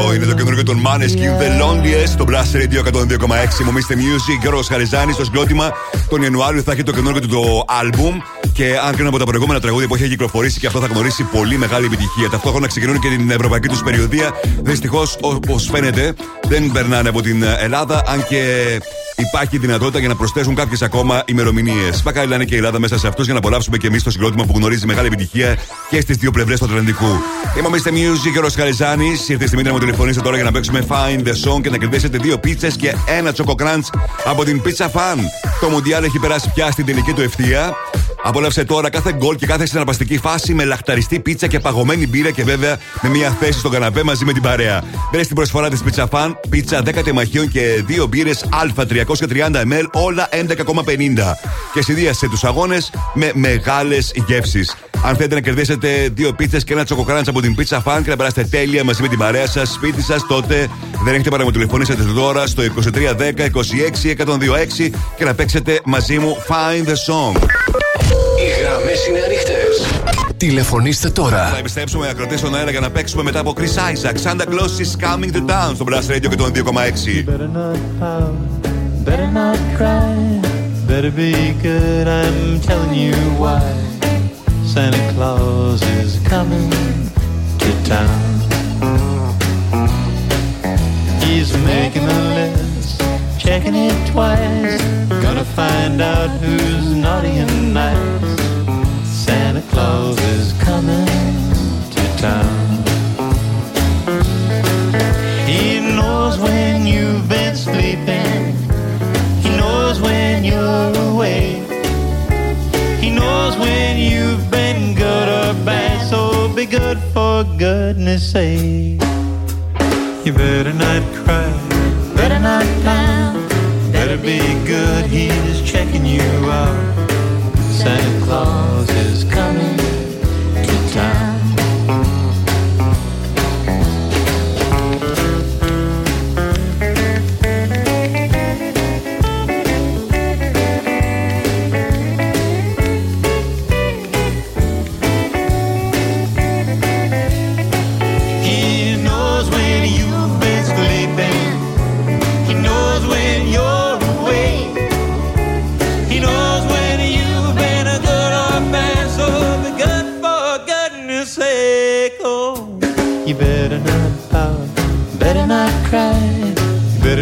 Τέλειο, είναι το καινούργιο των Maneskin The Loneliest στο Blast Radio 102,6. Μου Mr. Music, Γιώργο Χαριζάνης. Στο συγκρότημα τον Ιανουάριο θα έχει το καινούργιο του το album. Και αν κρίνω από τα προηγούμενα τραγούδια που έχει κυκλοφορήσει, και αυτό θα γνωρίσει πολύ μεγάλη επιτυχία. Ταυτόχρονα ξεκινούν και την ευρωπαϊκή τους περιοδία. Δυστυχώς, όπως φαίνεται, δεν περνάνε από την Ελλάδα, αν και υπάρχει δυνατότητα για να προσθέσουν κάποιες ακόμα ημερομηνίες. Μακάρι να είναι και η Ελλάδα μέσα σε αυτούς για να απολαύσουμε και εμείς το συγκρότημα που γνωρίζει μεγάλη επιτυχία και στις δύο πλευρές του Ατλαντικού. Είμαι ο Mr. Music, Γιώργο Χαριζάνης. Ήρθε η στιγμή να μου τηλεφωνήσετε τώρα για να παίξουμε Find the Song και να κερδίσετε δύο πίτσες και ένα τσοκο crunch από την Pizza Fan. Το Μουντιάλ έχει περάσει πια στην τελική του ευθεία. Απόλαυσε τώρα κάθε γκολ και κάθε συναρπαστική φάση με λαχταριστή πίτσα και παγωμένη μπύρα και βέβαια με μια θέση στον καναπέ μαζί με την παρέα. Μπε στην προσφορά της Pizza Fan, πίτσα 10 τεμαχίων και δύο μπύρες Α330 ml, όλα 11,50. Και συνδύασε τους αγώνες με μεγάλες γεύσεις. Αν θέλετε να κερδίσετε δύο πίτσες και ένα τσοκοκράντς από την Pizza Fan και να περάσετε τέλεια μαζί με την παρέα σας, σπίτι σας, τότε δεν έχετε παρά να μου τηλεφωνήσετε τώρα στο 2310 26 126 και να παίξετε μαζί μου Find the Song. Οι γραμμέ είναι ανοιχτέ. Τηλεφωνήστε τώρα. Θα επιστρέψουμε ακροτέ στον αέρα για να παίξουμε μετά από Chris Isaac. Santa Claus is coming to town στο Blast Radio και τον 2,6. Better not pout, better not cry, better be good, I'm telling you why. Santa Claus is coming to town. He's making a list, checking it twice, gonna find out who's naughty and nice. Santa Claus is coming to town. He knows when you've been sleeping. He knows when you're away. He knows when you've been good or bad. So be good for goodness sake. You better not cry. Better not pout. Better be good. He's checking you out. Santa Claus.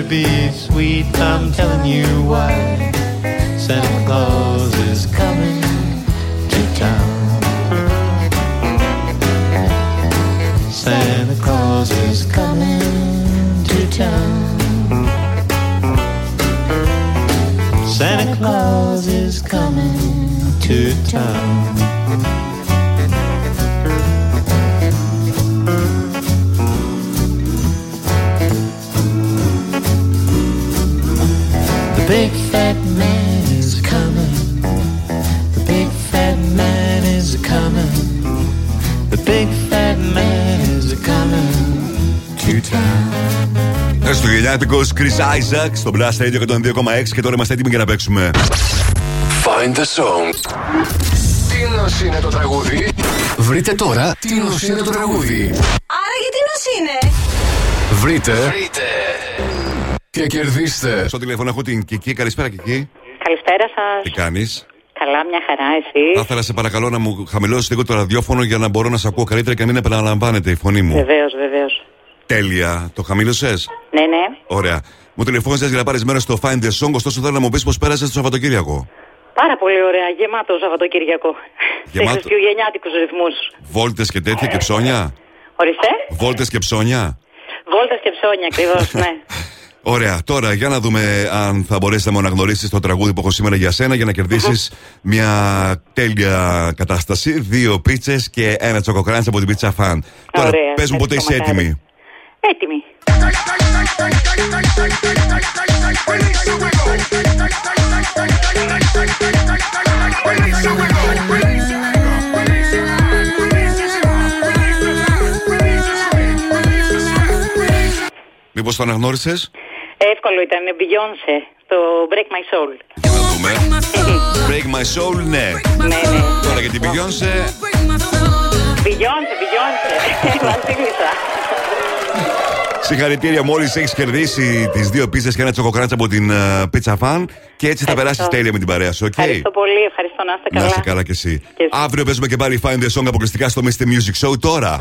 Be sweet. I'm telling you why. Santa Claus is coming to town. Santa Claus is coming to town. Santa Claus is coming to town. Fat man is coming. The big fat man is coming. The big fat man is coming to town. Χριστουγεννιάτικο Chris Isaac στο Blast Radio 102,6 και τώρα είμαστε έτοιμοι για να παίξουμε. Find the song. Τι νος είναι το τραγούδι; Βρείτε τώρα τι νος είναι το τραγούδι. Άρα γιατί νος είναι; Βρείτε. Βρείτε. Και κερδίστε. Στο τηλέφωνο έχω την Κική. Καλησπέρα, Κική. Καλησπέρα Τι σα. κάνεις; Καλά, μια χαρά, Θα εσύ. ήθελα σε παρακαλώ να μου χαμηλώσεις λίγο το ραδιόφωνο για να μπορώ να σε ακούω καλύτερα και να μην επαναλαμβάνεται η φωνή μου. Βεβαίως, βεβαίως. Τέλεια. Το χαμήλωσες; Ναι, ναι. Ωραία. Μου τηλεφώνησες για να πάρεις μέρος στο Find the Song, ωστόσο θέλω να μου πεις πώς πέρασες το Σαββατοκύριακο. Πάρα πολύ ωραία. Γεμάτο Σαββατοκύριακο. Σε Γεμάτο. χριστουγεννιάτικους ρυθμούς. Βόλτες και τέτοια και ψώνια; Ορίστε. Βόλτες και ψώνια; Βόλτες και ψώνια, ακριβώς, ναι. Ωραία, τώρα για να δούμε αν θα μπορέσει να μου αναγνωρίσει το τραγούδι που έχω σήμερα για σένα για να κερδίσεις μια τέλεια κατάσταση. Δύο πίτσες και ένα τσοκοκράντς από την πίτσα φαν. Τώρα Ωραία, πες μου πότε είσαι ευχαριστώ, μακάρι. έτοιμη. Έτοιμη. Μήπως το αναγνώρισες; Εύκολο ήταν. Beyoncé. Το Break My Soul. Δούμε. Break my soul, ναι. Ναι, ναι. Τώρα για την Beyoncé. Beyoncé, Beyoncé. Βασίλισσα. Συγχαρητήρια, μόλις έχεις κερδίσει τις δύο πίτσες και ένα τσοκοκράτσα από την uh, Pizza Fan και έτσι θα περάσεις τέλεια με την παρέα σου, οκ; Ευχαριστώ πολύ. Ευχαριστώ να είστε Να καλά. είσαι καλά κι εσύ. Και εσύ. Αύριο παίζουμε και πάλι Find the Song αποκλειστικά στο Mr. Music Show τώρα.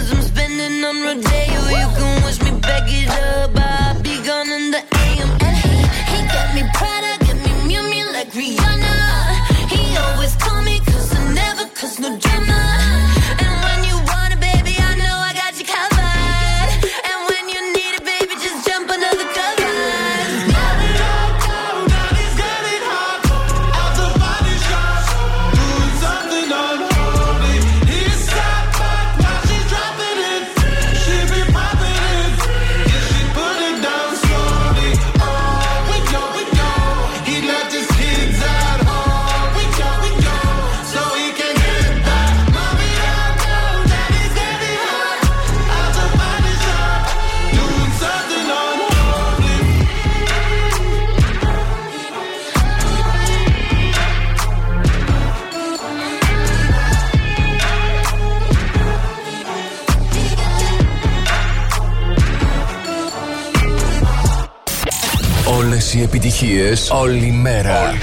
Όλες οι επιτυχίες όλη μέρα.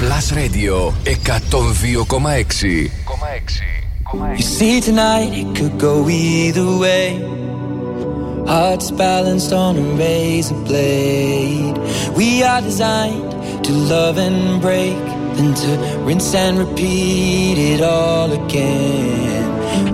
Plus Radio 102,6. You see, tonight it could go either way. Hearts balanced on a razor blade. We are designed to love and break, then to rinse and repeat it all again.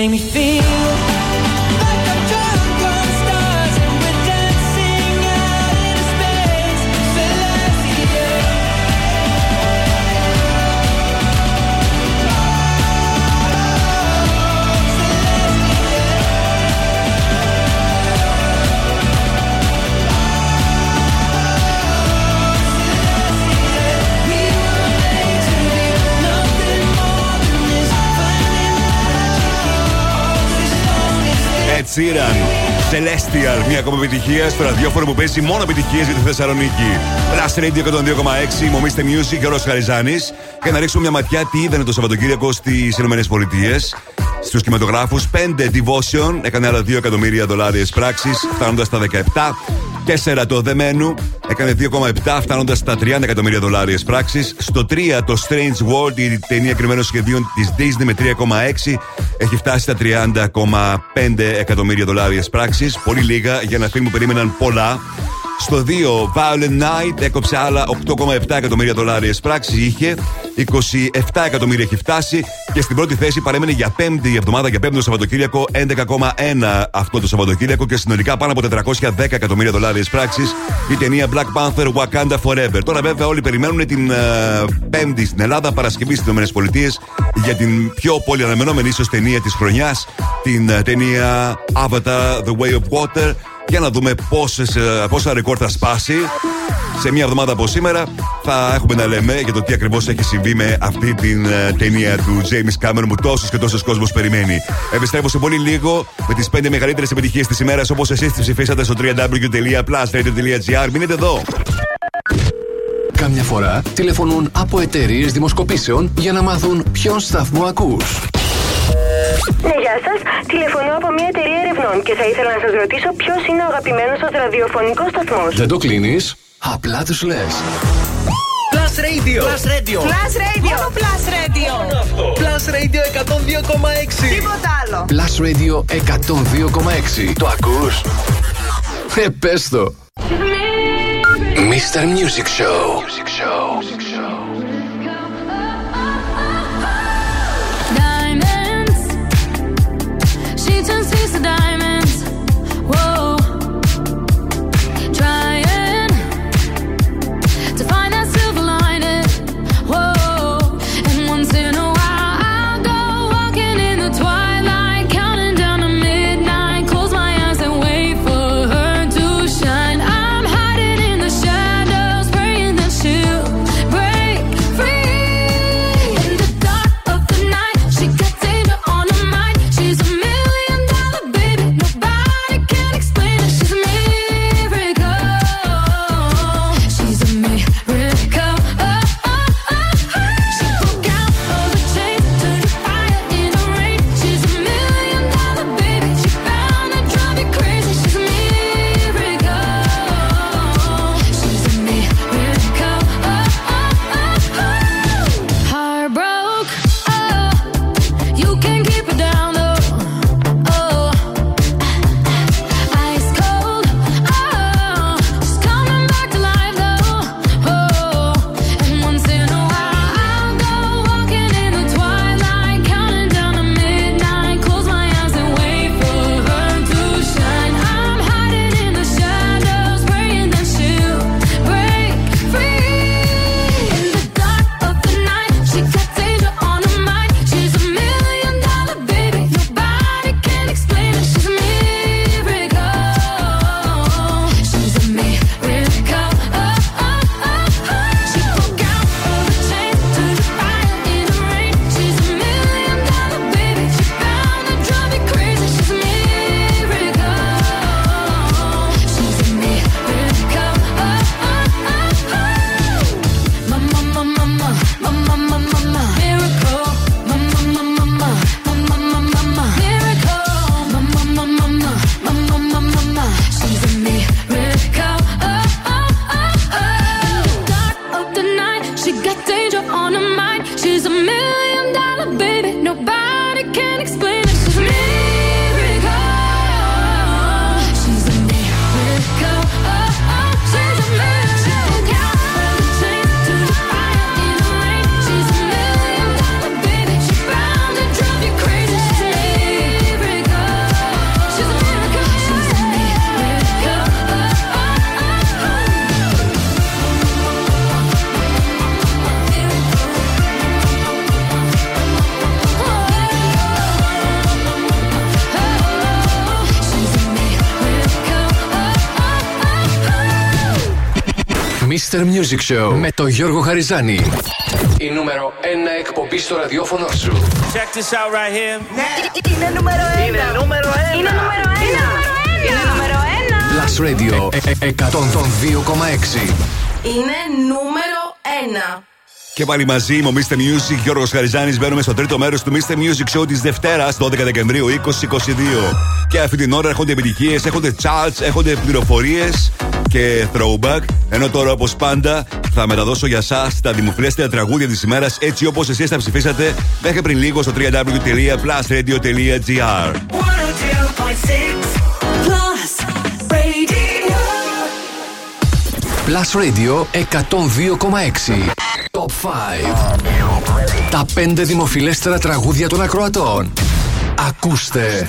make me feel Sheeran, Celestial, μια ακόμα επιτυχία στο ραδιόφωνο που παίζει μόνο επιτυχίες για τη Θεσσαλονίκη. Plus Radio 102,6, μομίστε Music και ο Ρος Χαριζάνης. Και να ρίξουμε μια ματιά τι είδανε το Σαββατοκύριακο στις ΗΠΑ. Στους κινηματογράφους 5 Devotion έκανε άλλα 2 εκατομμύρια δολάρια πράξεις, φτάνοντας στα 17. 4 το Δεμένου έκανε 2,7 φτάνοντας στα 30 εκατομμύρια δολάρια πράξεις. Στο 3 το Strange World, η ταινία κρυμμένων σχεδίων της Disney με 3,6 έχει φτάσει στα 30,5 εκατομμύρια δολάρια πράξεις. Πολύ λίγα για ένα φιλμ που περίμεναν πολλά. Στο 2, Violent Night έκοψε άλλα 8,7 εκατομμύρια δολάρια πράξεις. Είχε 27 εκατομμύρια έχει φτάσει. Και στην πρώτη θέση παρέμενε για πέμπτη εβδομάδα, για πέμπτο Σαββατοκύριακο, 11,1 αυτό το Σαββατοκύριακο και συνολικά πάνω από 410 εκατομμύρια δολάρια πράξεις η ταινία Black Panther Wakanda Forever. Τώρα βέβαια όλοι περιμένουν την ε, Πέμπτη στην Ελλάδα, Παρασκευή στις ΗΠΑ για την πιο πολύ αναμενόμενη ίσως ταινία της χρονιάς, την ε, ταινία Avatar The Way of Water. Για να δούμε πόσες, ε, πόσα ρεκόρ θα σπάσει. Σε μια εβδομάδα από σήμερα θα έχουμε να λέμε για το τι ακριβώς έχει συμβεί με αυτή την ε, ταινία του James Cameron που τόσος και τόσος κόσμος περιμένει. Επιστρέφω σε πολύ λίγο με τις 5 μεγαλύτερες επιτυχίες της ημέρας όπως εσείς τις ψηφίσατε στο www.plusradio.gr. Μείνετε εδώ. Κάμια φορά τηλεφωνούν από εταιρείες δημοσκοπήσεων για να μάθουν ποιον σταθμό ακούς. Ναι, γεια σας. Τηλεφωνώ από μια εταιρεία ερευνών και θα ήθελα να σας ρωτήσω ποιος είναι ο αγαπημένος σα ραδιοφωνικός σταθμός. Δεν το κλείνεις, απλά τους λες. Plus Radio. Plus Radio. Plus Radio. Μόνο Plus Radio. Plus Radio 102,6. Τίποτα άλλο. Plus Radio 102,6. Το ακούς; Ε, πες το. Mr. Music Show. Music Show. звезда Music Show με τον Γιώργο Χαριζάνη. Η νούμερο 1 εκπομπή στο ραδιόφωνο σου. Check this out right here. Είναι νούμερο ένα. Είναι νούμερο ένα. Είναι νούμερο ένα. Είναι νούμερο ένα. Plus Radio ε, ε, 102,6. Είναι νούμερο ένα. Και πάλι μαζί είμαι ο Mr. Music, Γιώργος Χαριζάνης. Μπαίνουμε στο τρίτο μέρος του Mr. Music Show της Δευτέρας, 12 Δεκεμβρίου 2022. Και αυτή την ώρα έρχονται επιτυχίες, έχονται charts, έχονται πληροφορίες και throwback. Ενώ τώρα, όπως πάντα, θα μεταδώσω για εσά τα δημοφιλέστερα τραγούδια της ημέρας έτσι όπως εσείς τα ψηφίσατε μέχρι πριν λίγο στο www.plusradio.gr. 102.6 Plus Radio. Plus Radio 102,6. Top 5. Τα 5 δημοφιλέστερα τραγούδια των ακροατών. Ακούστε.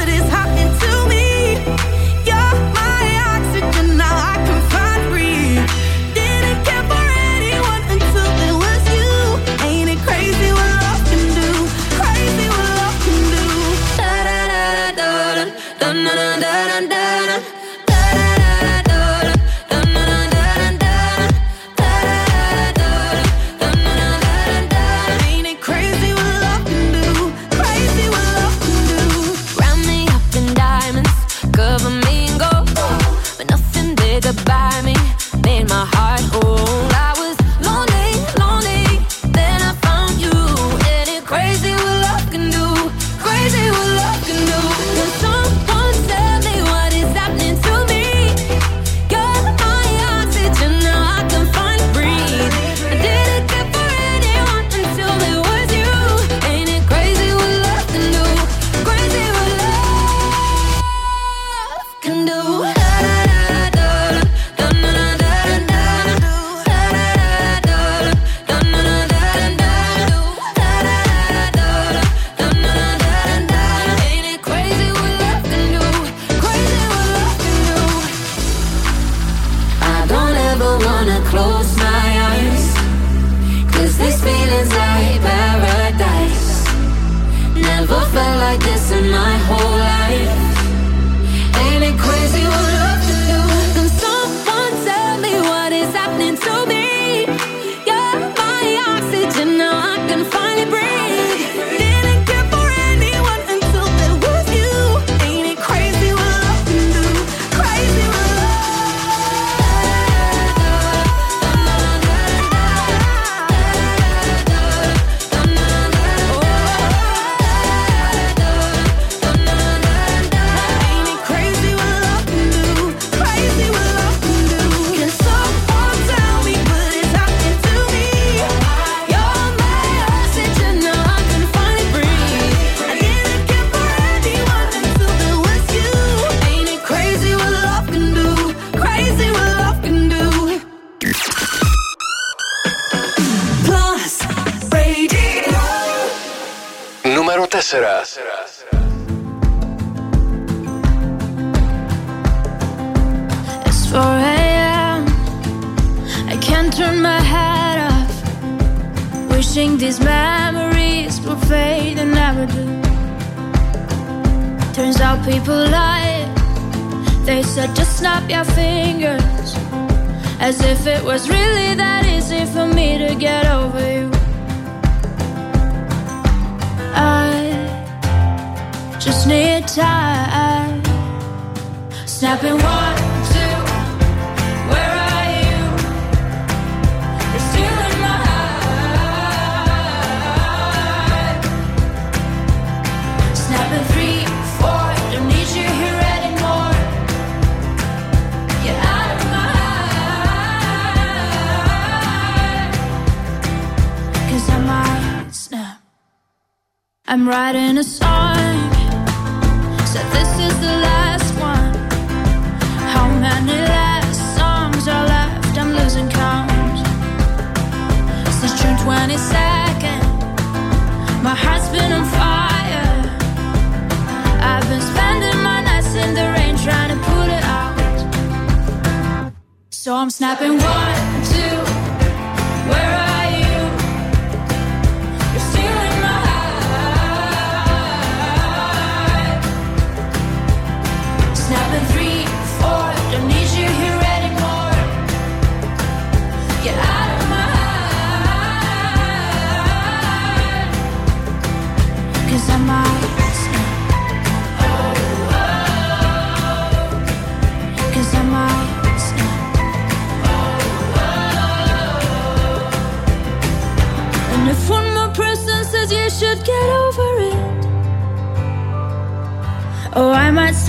writing a song.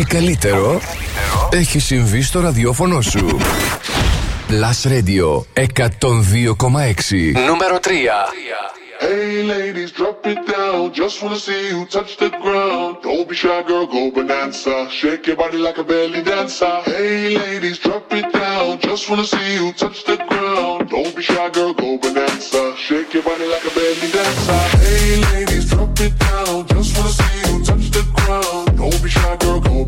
Ό,τι καλύτερο έχει συμβεί στο ραδιόφωνο σου. Last Radio 102,6 Νούμερο 3 Hey ladies, drop it down. Just wanna see you touch the ground. Don't be shy, girl, go bonanza. Shake your body like a belly dancer. Hey ladies, drop it down. Just wanna see you touch the ground. Don't be shy, girl, go bonanza. Shake your body like a belly dancer. Hey ladies, drop it down. Just wanna see you touch the ground. Don't be shy, girl, go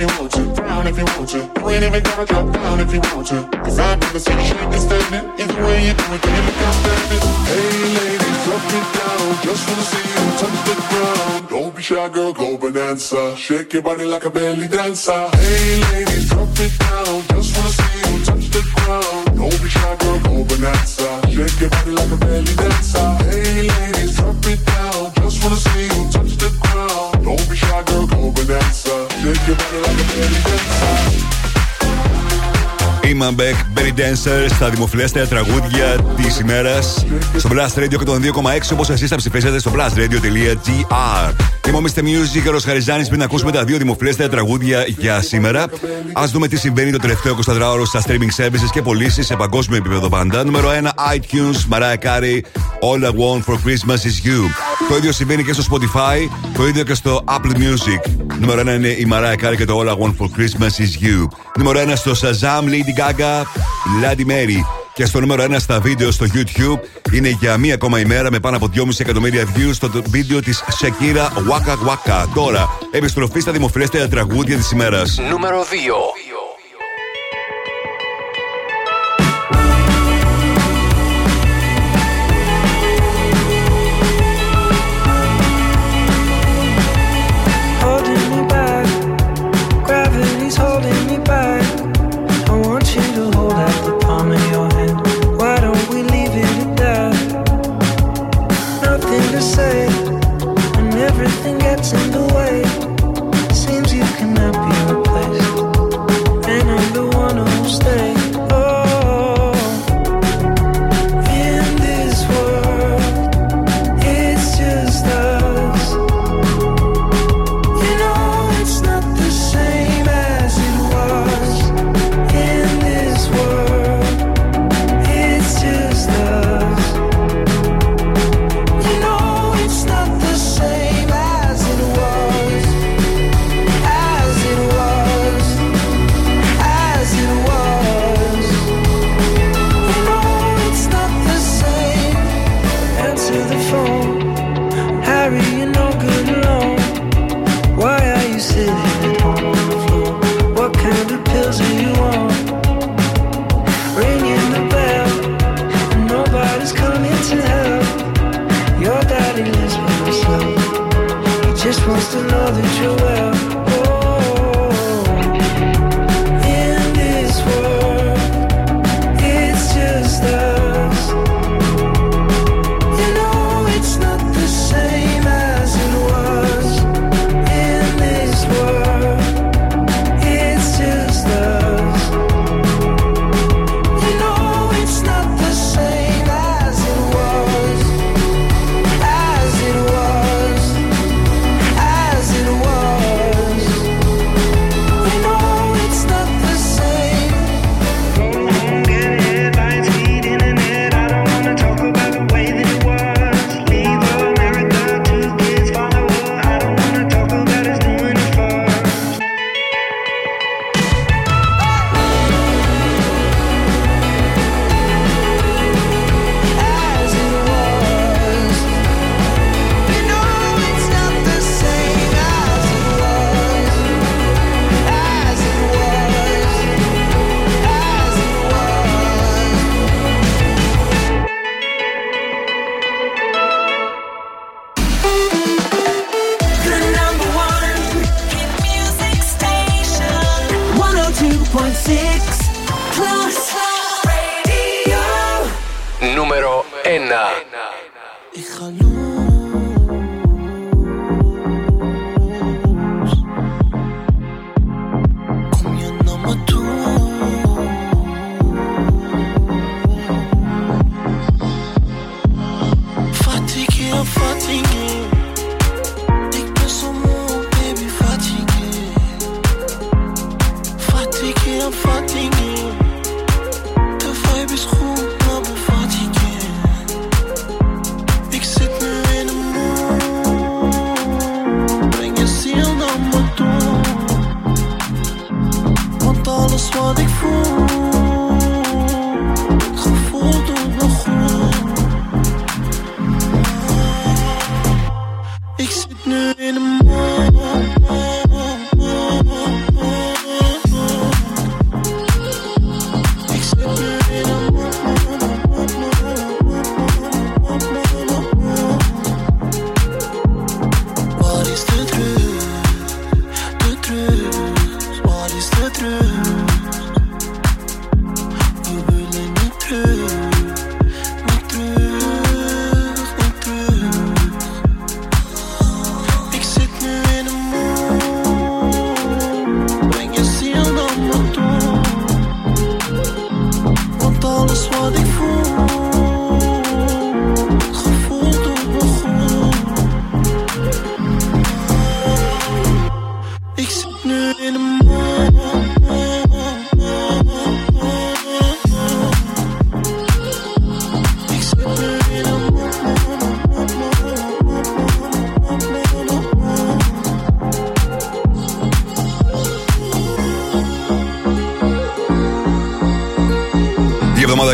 if you want to, down if you want to. You ain't even gotta drop down if you want to. Cause I've never seen you shaking standing. Either way you do it, can you look outstanding? Hey ladies, drop it down. Just wanna see you touch the ground. Don't be shy girl, go bonanza. Shake your body like a belly dancer. Hey ladies, drop it down. Just wanna see you touch the ground. Don't be shy girl, go bonanza. Shake your body like a belly dancer. Hey ladies, drop it down. Just wanna see you Your body like a belly dancer. Είμαι Μπεκ, Benny Dancer στα δημοφιλέστερα τραγούδια της ημέρας στο Blast Radio και τον 2,6 όπως εσείς θα ψηφίσετε στο blastradio.gr. Είμαι ο Mr. Music και ο Χαριζάνης πριν ακούσουμε τα δύο δημοφιλέστερα τραγούδια για σήμερα. Α δούμε τι συμβαίνει το τελευταίο 24ωρο στα streaming services και πωλήσεις σε παγκόσμιο επίπεδο πάντα. Νούμερο 1 iTunes, Mariah Carey, All I Want for Christmas is You. Το ίδιο συμβαίνει και στο Spotify, το ίδιο και στο Apple Music. Νούμερο 1 είναι η Mariah Carey και το All I Want for Christmas is You. Νούμερο 1 στο Shazam, Lady Gaga, Lady Mary. Και στο νούμερο 1 στα βίντεο στο YouTube είναι για μία ακόμα ημέρα με πάνω από 2,5 εκατομμύρια views στο βίντεο της Shakira Waka Waka. Τώρα, επιστροφή στα δημοφιλέστερα τραγούδια της ημέρας. Νούμερο 2.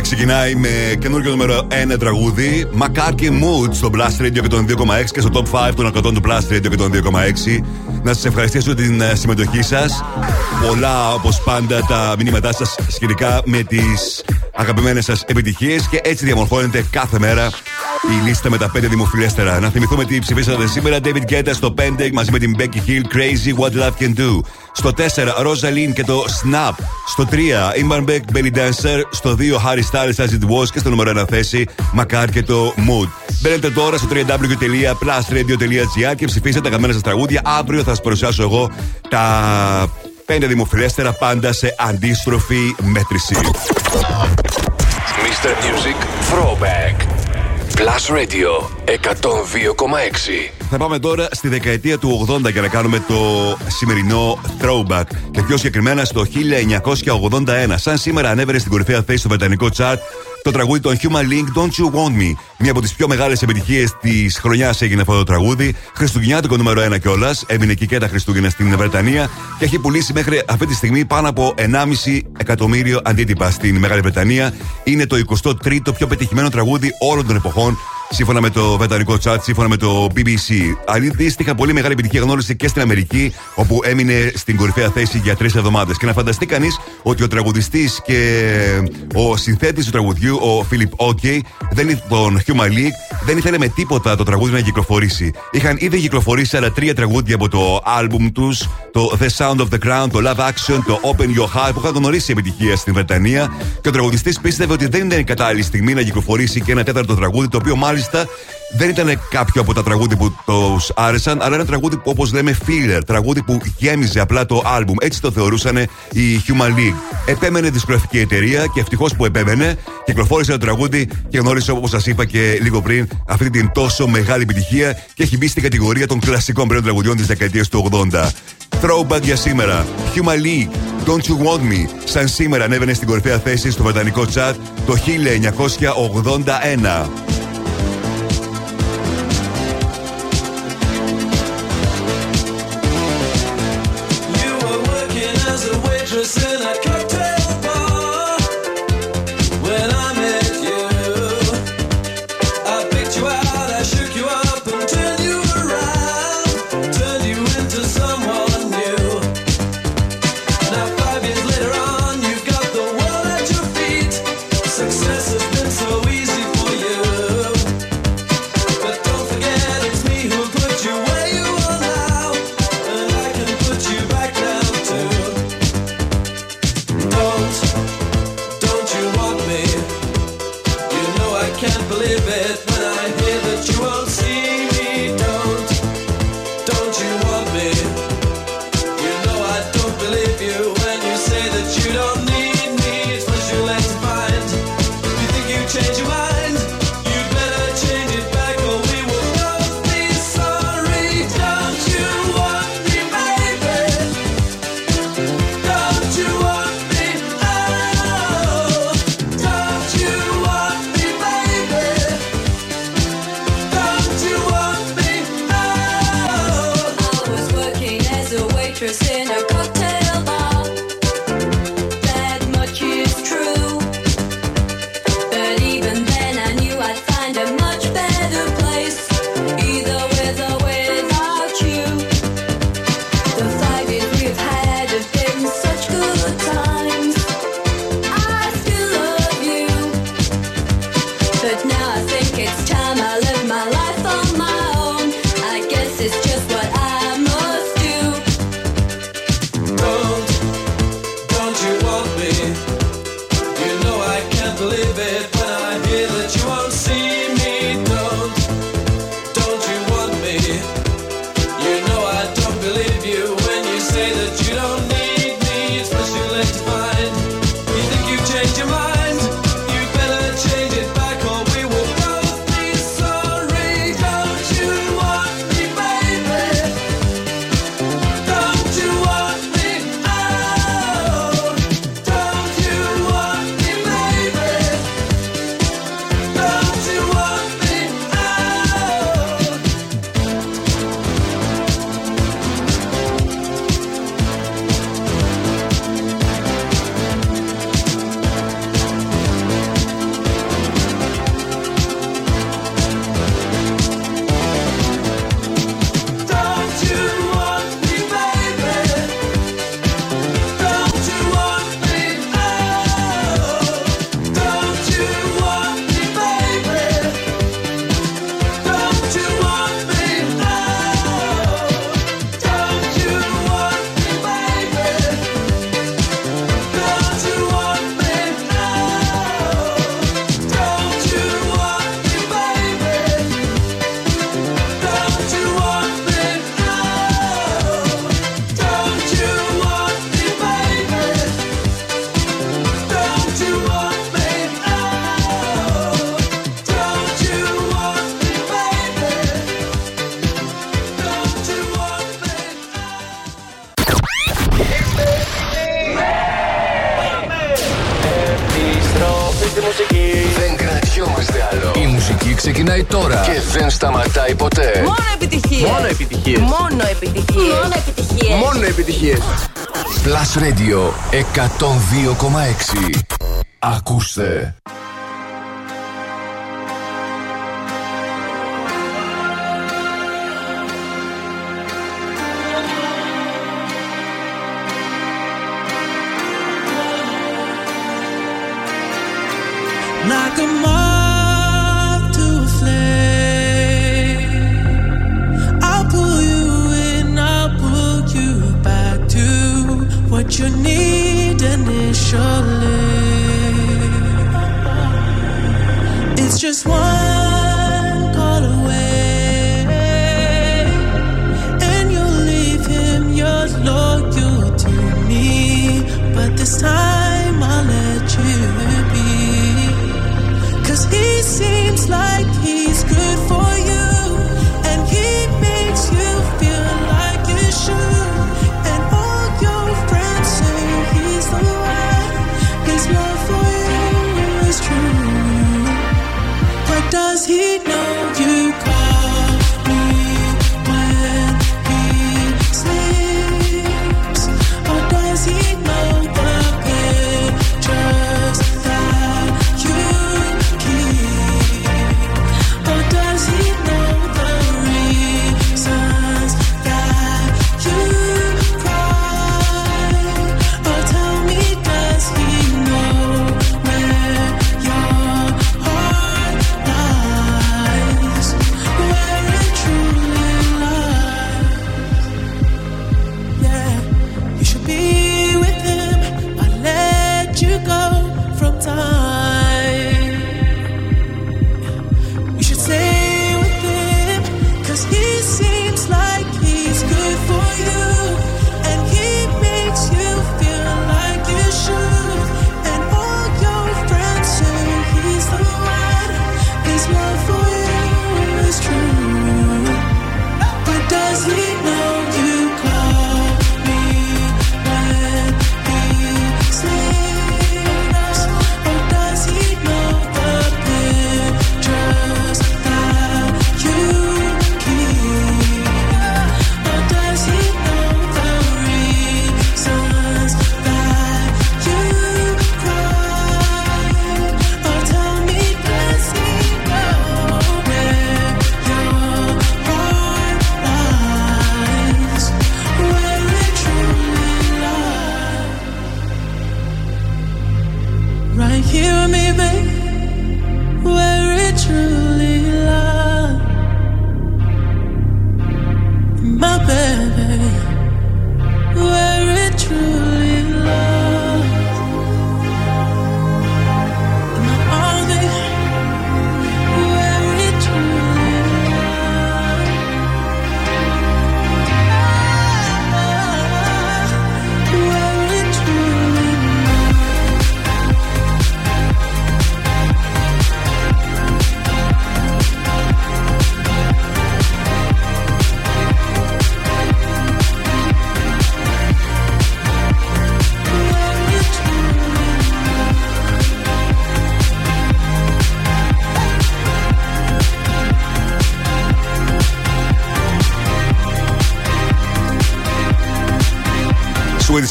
Ξεκινάει με καινούργιο νούμερο 1 τραγούδι. Μακάρκι Mood στο Blast Radio και τον 2,6 και στο Top 5 των 100 του Blast Radio και τον 2,6. Να σας ευχαριστήσω την ε, συμμετοχή σας. Πολλά όπως πάντα τα μηνύματά σας σχετικά με τις αγαπημένες σας επιτυχίες και έτσι διαμορφώνεται κάθε μέρα η λίστα με τα 5 δημοφιλέστερα. Να θυμηθούμε τι ψηφίσατε σήμερα. David Guetta στο 5 μαζί με την Becky Hill. Crazy What Love Can Do. Στο 4 Rosalind και το Snap. Στο 3 Imban Beck Belly Dancer. Στο 2 Harry Styles As It Was. Και στο νούμερο 1 θέση Μακάρ και το Mood. Μπαίνετε τώρα στο www.plusradio.gr και ψηφίστε τα αγαπημένα σας τραγούδια. Αύριο θα σας παρουσιάσω εγώ τα 5 δημοφιλέστερα πάντα σε αντίστροφη μέτρηση. Mr. Music Throwback. Plus Radio 102,6. Θα πάμε τώρα στη δεκαετία του 80 για να κάνουμε το σημερινό throwback. Και πιο συγκεκριμένα στο 1981. Σαν σήμερα ανέβαινε στην κορυφαία θέση στο βρετανικό chart το τραγούδι των Human Link Don't You Want Me. Μία από τις πιο μεγάλες επιτυχίες της χρονιάς έγινε αυτό το τραγούδι. Χριστουγεννιάτικο νούμερο 1 κιόλας. Έμεινε εκεί και τα Χριστούγεννα στην Βρετανία και έχει πουλήσει μέχρι αυτή τη στιγμή πάνω από 1,5 εκατομμύριο αντίτυπα στην Μεγάλη Βρετανία. Είναι το 23ο πιο πετυχημένο τραγούδι όλων των εποχών σύμφωνα με το βρετανικό chat, σύμφωνα με το BBC. Αντίστοιχα, πολύ μεγάλη επιτυχία γνώρισε και στην Αμερική, όπου έμεινε στην κορυφαία θέση για τρεις εβδομάδες. Και να φανταστεί κανείς ότι ο τραγουδιστής και ο συνθέτης του τραγουδιού, ο Φίλιπ Όκεϊ, δεν τον Human League, δεν ήθελε με τίποτα το τραγούδι να κυκλοφορήσει. Είχαν ήδη κυκλοφορήσει άλλα τρία τραγούδια από το album τους, το The Sound of the Crown, το Love Action, το Open Your Heart, που είχαν γνωρίσει επιτυχία στην Βρετανία. Και ο τραγουδιστής πίστευε ότι δεν ήταν η κατάλληλη στιγμή να κυκλοφορήσει και ένα τέταρτο τραγούδι, το οποίο μάλιστα δεν ήταν κάποιο από τα τραγούδια που τους άρεσαν, αλλά ένα τραγούδι που όπως λέμε filler, τραγούδι που γέμιζε απλά το album. Έτσι το θεωρούσαν οι Human League. Επέμενε δισκογραφική εταιρεία και ευτυχώς που επέμενε, κυκλοφόρησε το τραγούδι και γνώρισε όπως σας είπα και λίγο πριν αυτή την τόσο μεγάλη επιτυχία και έχει μπει στην κατηγορία των κλασικών πλέον τραγουδιών της δεκαετίας του 80. Throwback για σήμερα. Human League, Don't You Want Me. Σαν σήμερα ανέβαινε στην κορυφαία θέση στο βρετανικό chat το 1981. 102,6. Ακούστε.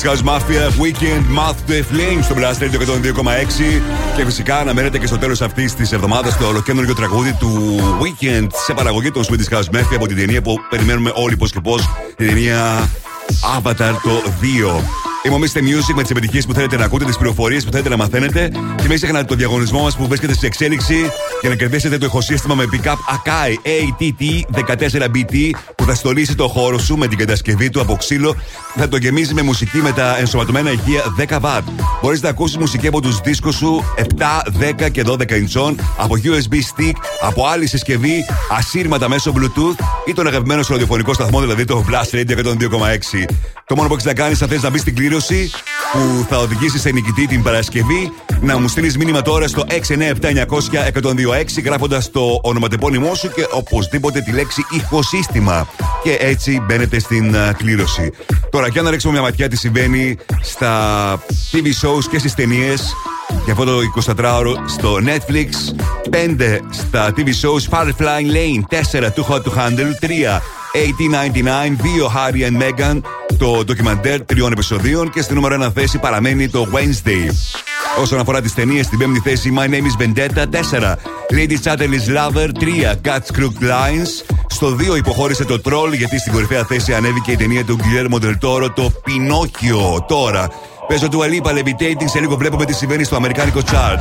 House Mafia, Weekend, Mouth to a Flame στο Blast Radio 102,6. Και φυσικά αναμένεται και στο τέλος αυτής της εβδομάδας το ολοκέντρο τραγούδι του Weekend σε παραγωγή των Swedish House Mafia από την ταινία που περιμένουμε όλοι πώς και πώς. Την ταινία Avatar το 2. Είμαι ο Mr. Music με τις επιτυχίες που θέλετε να ακούτε, τις πληροφορίες που θέλετε να μαθαίνετε. Και μην ξεχνάτε το διαγωνισμό μας που βρίσκεται σε εξέλιξη για να κερδίσετε το ηχοσύστημα με pick-up Akai ATT14BT που θα στολίσει το χώρο σου με την κατασκευή του από ξύλο. Θα το γεμίζει με μουσική με τα ενσωματωμένα ηχεία 10 W. Μπορείς να ακούσεις μουσική από τους δίσκους σου 7, 10 και 12 inch από USB stick, από άλλη συσκευή, ασύρματα μέσω Bluetooth ή τον αγαπημένο σου ραδιοφωνικό σταθμό, δηλαδή το Blast Radio 102,6. Το μόνο που έχεις να κάνεις, αν θες να μπεις στην κλήρωση που θα οδηγήσεις σε νικητή την Παρασκευή, να μου στείλεις μήνυμα τώρα στο 697-900-1026 γράφοντας το ονοματεπώνυμό σου και οπωσδήποτε τη λέξη ηχοσύστημα. Και έτσι μπαίνετε στην κλήρωση. Τώρα, για να ρίξουμε μια ματιά τι συμβαίνει στα TV shows και στις ταινίες για αυτό το 24ωρο στο Netflix. 5 στα TV shows Firefly Lane, 4 του Hot to 3 1899, δύο Harry and Meghan, το ντοκιμαντέρ τριών επεισοδίων και στη νούμερο 1 θέση παραμένει το Wednesday. Όσον αφορά τις ταινίες, στην πέμπτη θέση My Name is Vendetta 4, Lady Chatterley's Lover 3, Cat's Crooked Lines. Στο 2 υποχώρησε το Troll γιατί στην κορυφαία θέση ανέβηκε η ταινία του Guillermo del Toro, το Pinocchio. Τώρα, παίζω του Αλίπα Levitating, σε λίγο βλέπουμε τι συμβαίνει στο αμερικάνικο chart.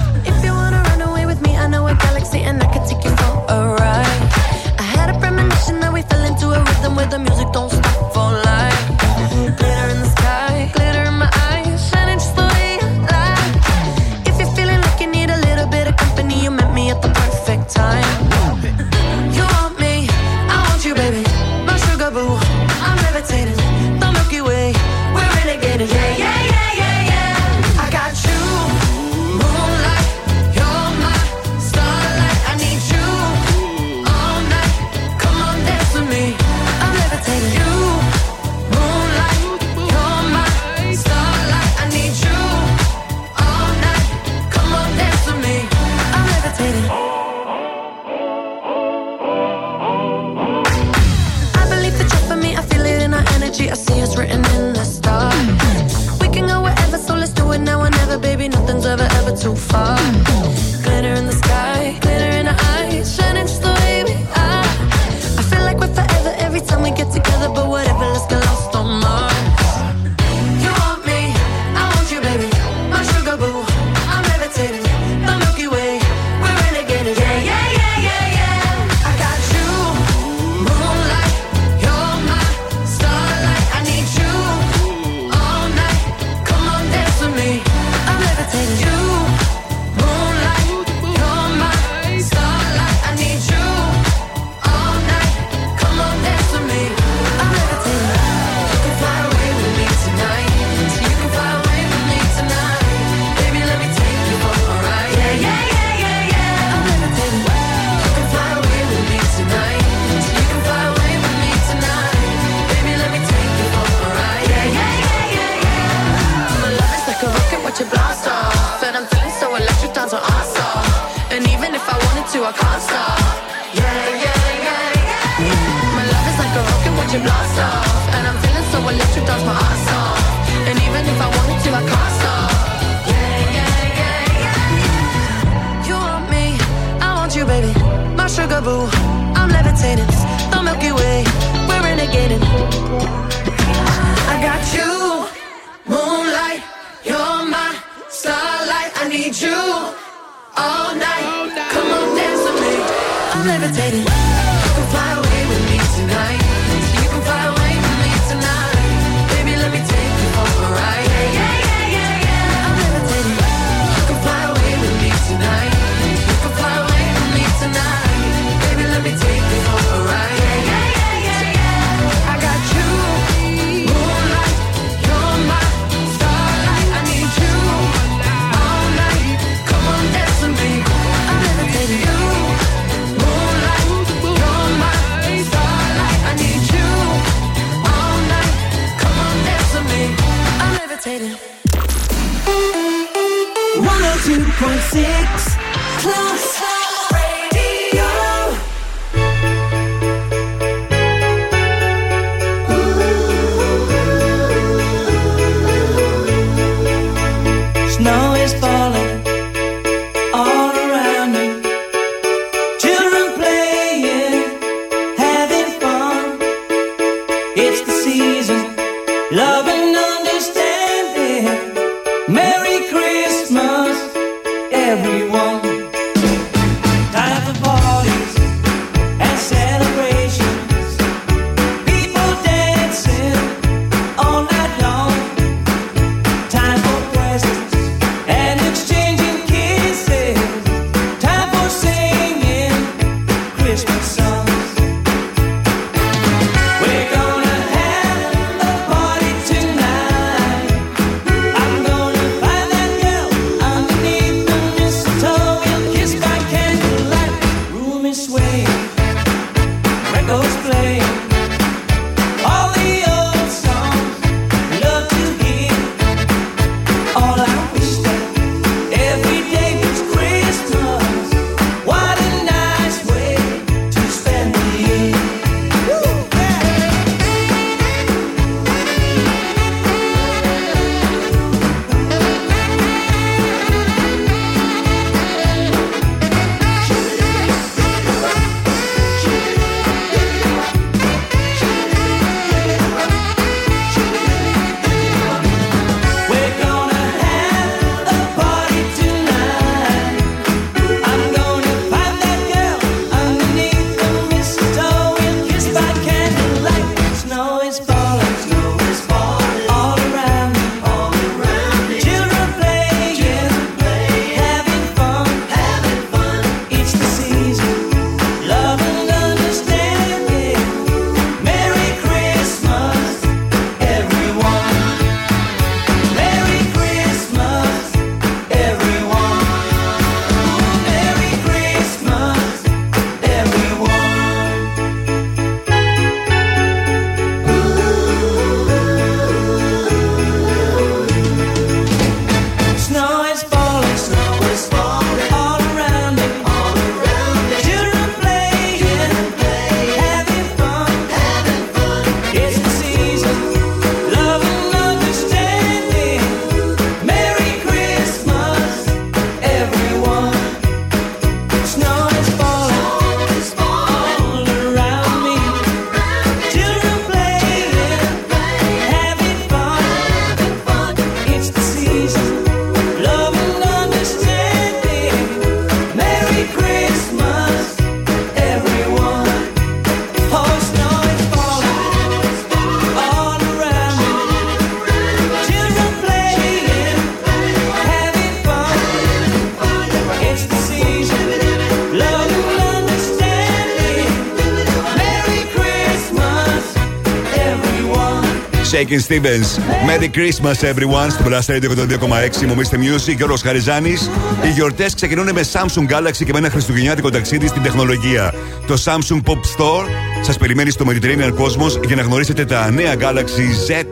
Shaking Stevens. Merry Christmas, everyone. Στο Blast Radio 102,6 μου Mr. Music. Γιώργος Χαριζάνης. Οι γιορτές ξεκινούν με Samsung Galaxy και με ένα χριστουγεννιάτικο ταξίδι στην τεχνολογία. Το Samsung Pop Store σας περιμένει στο Mediterranean Cosmos για να γνωρίσετε τα νέα Galaxy Z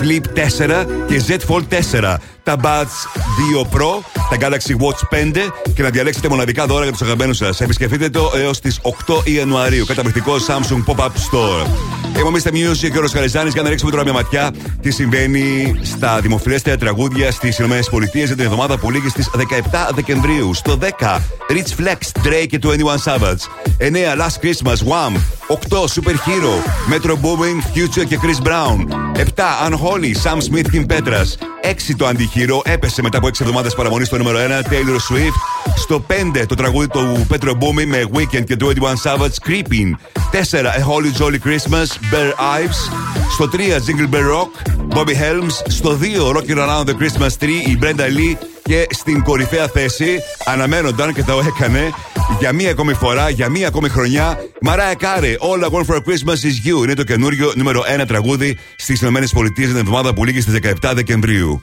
Flip 4 και Z Fold 4 τα Buds 2 Pro, τα Galaxy Watch 5 και να διαλέξετε μοναδικά δώρα για τους αγαπημένους σας. Επισκεφτείτε το έως τις 8 Ιανουαρίου. Καταπληκτικό Samsung Pop-Up Store. Είμαι ο Mr. Music και ο Ροσχαριζάνη για να ρίξουμε τώρα μια ματιά τι συμβαίνει στα δημοφιλέστερα τραγούδια στις ΗΠΑ για την εβδομάδα που λήγει στις 17 Δεκεμβρίου. Στο 10 Rich Flex, Drake και 21 Savage. 9 Last Christmas, Wham. 8 Super Hero, Metro Booming, Future και Chris Brown. 7 Unholy, Sam Smith και Petras. 6 το αντιχείρο, έπεσε μετά από 6 εβδομάδες παραμονής στο νούμερο 1, Taylor Swift. Στο 5 το τραγούδι του Petro Booming με Weekend και 21 Savage, Creeping. 4 A Holy Jolly Christmas, Bear Ives. Στο 3 Jingle Bell Rock, Bobby Helms. Στο 2 Rocking Around the Christmas Tree, η Brenda Lee. Και στην κορυφαία θέση αναμένονταν και το έκανε για μία ακόμη φορά, για μία ακόμη χρονιά. Μαράια Κάρε, All I Want for Christmas is You. Είναι το καινούριο νούμερο 1 τραγούδι στις ΗΠΑ την εβδομάδα που λήγει στις 17 Δεκεμβρίου.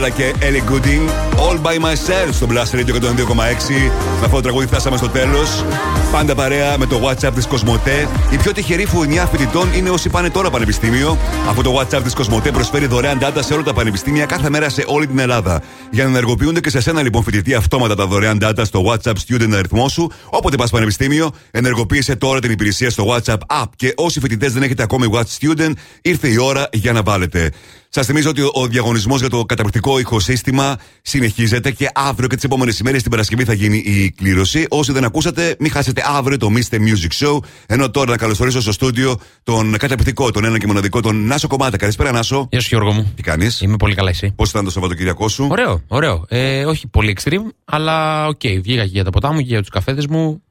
Σιγκάρα και Ellie Gooding. All by myself στο Blast Radio 102,6. Με αυτό το τραγούδι φτάσαμε στο τέλος. Πάντα παρέα με το WhatsApp της Κοσμοτέ. Η πιο τυχερή φουνιά φοιτητών είναι όσοι πάνε τώρα πανεπιστήμιο. Αυτό το WhatsApp της Κοσμοτέ προσφέρει δωρεάν data σε όλα τα πανεπιστήμια κάθε μέρα σε όλη την Ελλάδα. Για να ενεργοποιούνται και σε σένα λοιπόν φοιτητή αυτόματα τα δωρεάν data στο WhatsApp student αριθμό σου. Όποτε πας πανεπιστήμιο, ενεργοποίησε τώρα την υπηρεσία στο WhatsApp app. Και όσοι φοιτητές δεν έχετε ακόμη Watch Student, ήρθε η ώρα για να βάλετε. Σας θυμίζω ότι ο διαγωνισμός για το καταπληκτικό ηχοσύστημα συνεχίζεται και αύριο και τις επόμενες ημέρες την Παρασκευή θα γίνει η κλήρωση. Όσοι δεν ακούσατε, μην χάσετε αύριο το Mr. Music Show. Ενώ τώρα να καλωσορίσω στο στούντιο τον καταπληκτικό, τον ένα και μοναδικό, τον Νάσο Κομμάτα. Καλησπέρα, Νάσο. Γεια σου, Γιώργο μου. Τι κάνεις; Είμαι πολύ καλά, εσύ. Πώς ήταν το Σαββατοκύριακό σου; Ωραίο, ωραίο. Ε, όχι πολύ extreme, αλλά OK. Okay. Βγήκα και για τα ποτά μου και για τους καφέδες μου.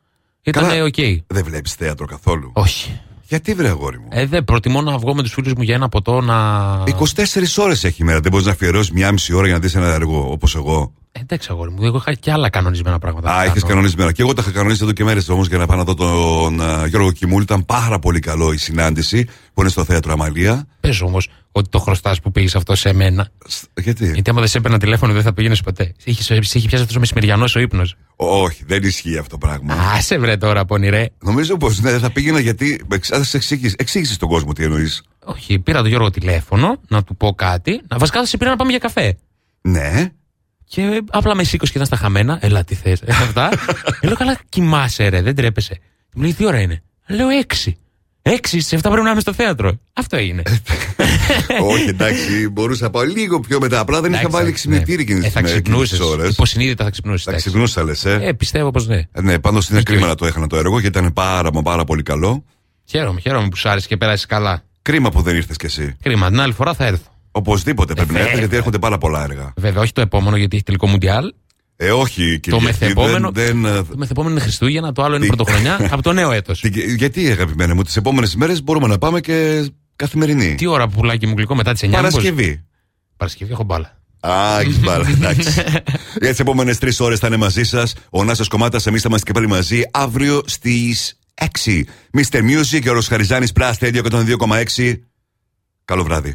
Ήταν Καλά. οκ. Δεν βλέπεις θέατρο καθόλου; Όχι. Γιατί βρε αγόρι μου; Ε, δεν προτιμώ να βγω με τους φίλους μου για ένα ποτό να. 24 ώρες έχει η μέρα. Δεν μπορείς να αφιερώσεις μια μισή ώρα για να δεις ένα έργο όπως εγώ. Ε, εντάξει, αγόρι μου. Εγώ είχα και άλλα κανονισμένα πράγματα. Α, να είχες κάνω. κανονισμένα. Και εγώ τα είχα κανονίσει εδώ και μέρες όμως για να πάω να δω τον α, Γιώργο Κιμούλη. Ήταν πάρα πολύ καλό η συνάντηση που είναι στο θέατρο Αμαλία. Πες όμως ότι το χρωστάς που πήγες αυτό σε μένα. Γιατί; Γιατί άμα δεν σε έπαιρνα τηλέφωνο δεν θα πήγαινες ποτέ. Είχε είχε πιάσει αυτός ο μεσημεριανός ο ύπνος. Όχι, δεν ισχύει αυτό το πράγμα. Α, σε βρε τώρα, πονηρέ. Νομίζω πως ναι, δεν θα πήγαινα γιατί. Εξήγησες στον κόσμο τι εννοείς. Όχι, πήρα τον Γιώργο τηλέφωνο να του πω κάτι. Να βασικά θα σε πήρα να πάμε για καφέ. Ναι. Και απλά με σήκωσε και ήταν στα χαμένα. Έλα, τι θες. Αυτά. Λέω καλά, κοιμάσαι, ρε, δεν τρέπεσαι. Μου λέει, τι ώρα είναι; Λέω έξι. Έξι, σε αυτά πρέπει να είμαι στο θέατρο. Αυτό έγινε. Όχι, εντάξει, μπορούσα να πάω λίγο πιο μετά. Απλά δεν είχα Εντάξει, βάλει ναι. ξυπνητήρι εκείνη Ε, θα τις ξυπνούσες. ώρες. Υποσυνείδητα θα ξυπνούσες. Θα ξυπνούσα, λε. Ε. Ε, πιστεύω πως ναι. Ε, ναι, πάντως είναι κρίμα να το έχανα το έργο γιατί ήταν πάρα, μα πάρα πολύ καλό. Χαίρομαι, χαίρομαι που σου άρεσε και πέρασες καλά. Κρίμα που δεν ήρθες κι εσύ. Κρίμα, την άλλη φορά θα έρθω. Οπωσδήποτε πρέπει να έρθει βέβαια. γιατί έρχονται πάρα πολλά έργα. Βέβαια, όχι το επόμενο γιατί έχει τελικό Μουντιάλ. Ε, όχι, Το Κυριακή, μεθεπόμενο. Δεν, δεν, ε, Το μεθεπόμενο είναι Χριστούγεννα, το άλλο είναι Τι- Πρωτοχρονιά από το νέο έτος. Τι- γιατί, αγαπημένα μου, τις επόμενες μέρε μπορούμε να πάμε και καθημερινή. Τι ώρα που πουλάκι μου γλυκό μετά τις 9 Παρασκευή. Παρασκευή έχω μπάλα. Α, έχεις μπάλα, εντάξει. Για τις επόμενες τρεις ώρες θα είναι μαζί σας ο Νάσος Κομμάτας. Εμείς θα είμαστε και πάλι μαζί αύριο στις 6. Mr. Music και ο Ροσχαριζάνη Plus Radio 102,6. Καλό βράδυ.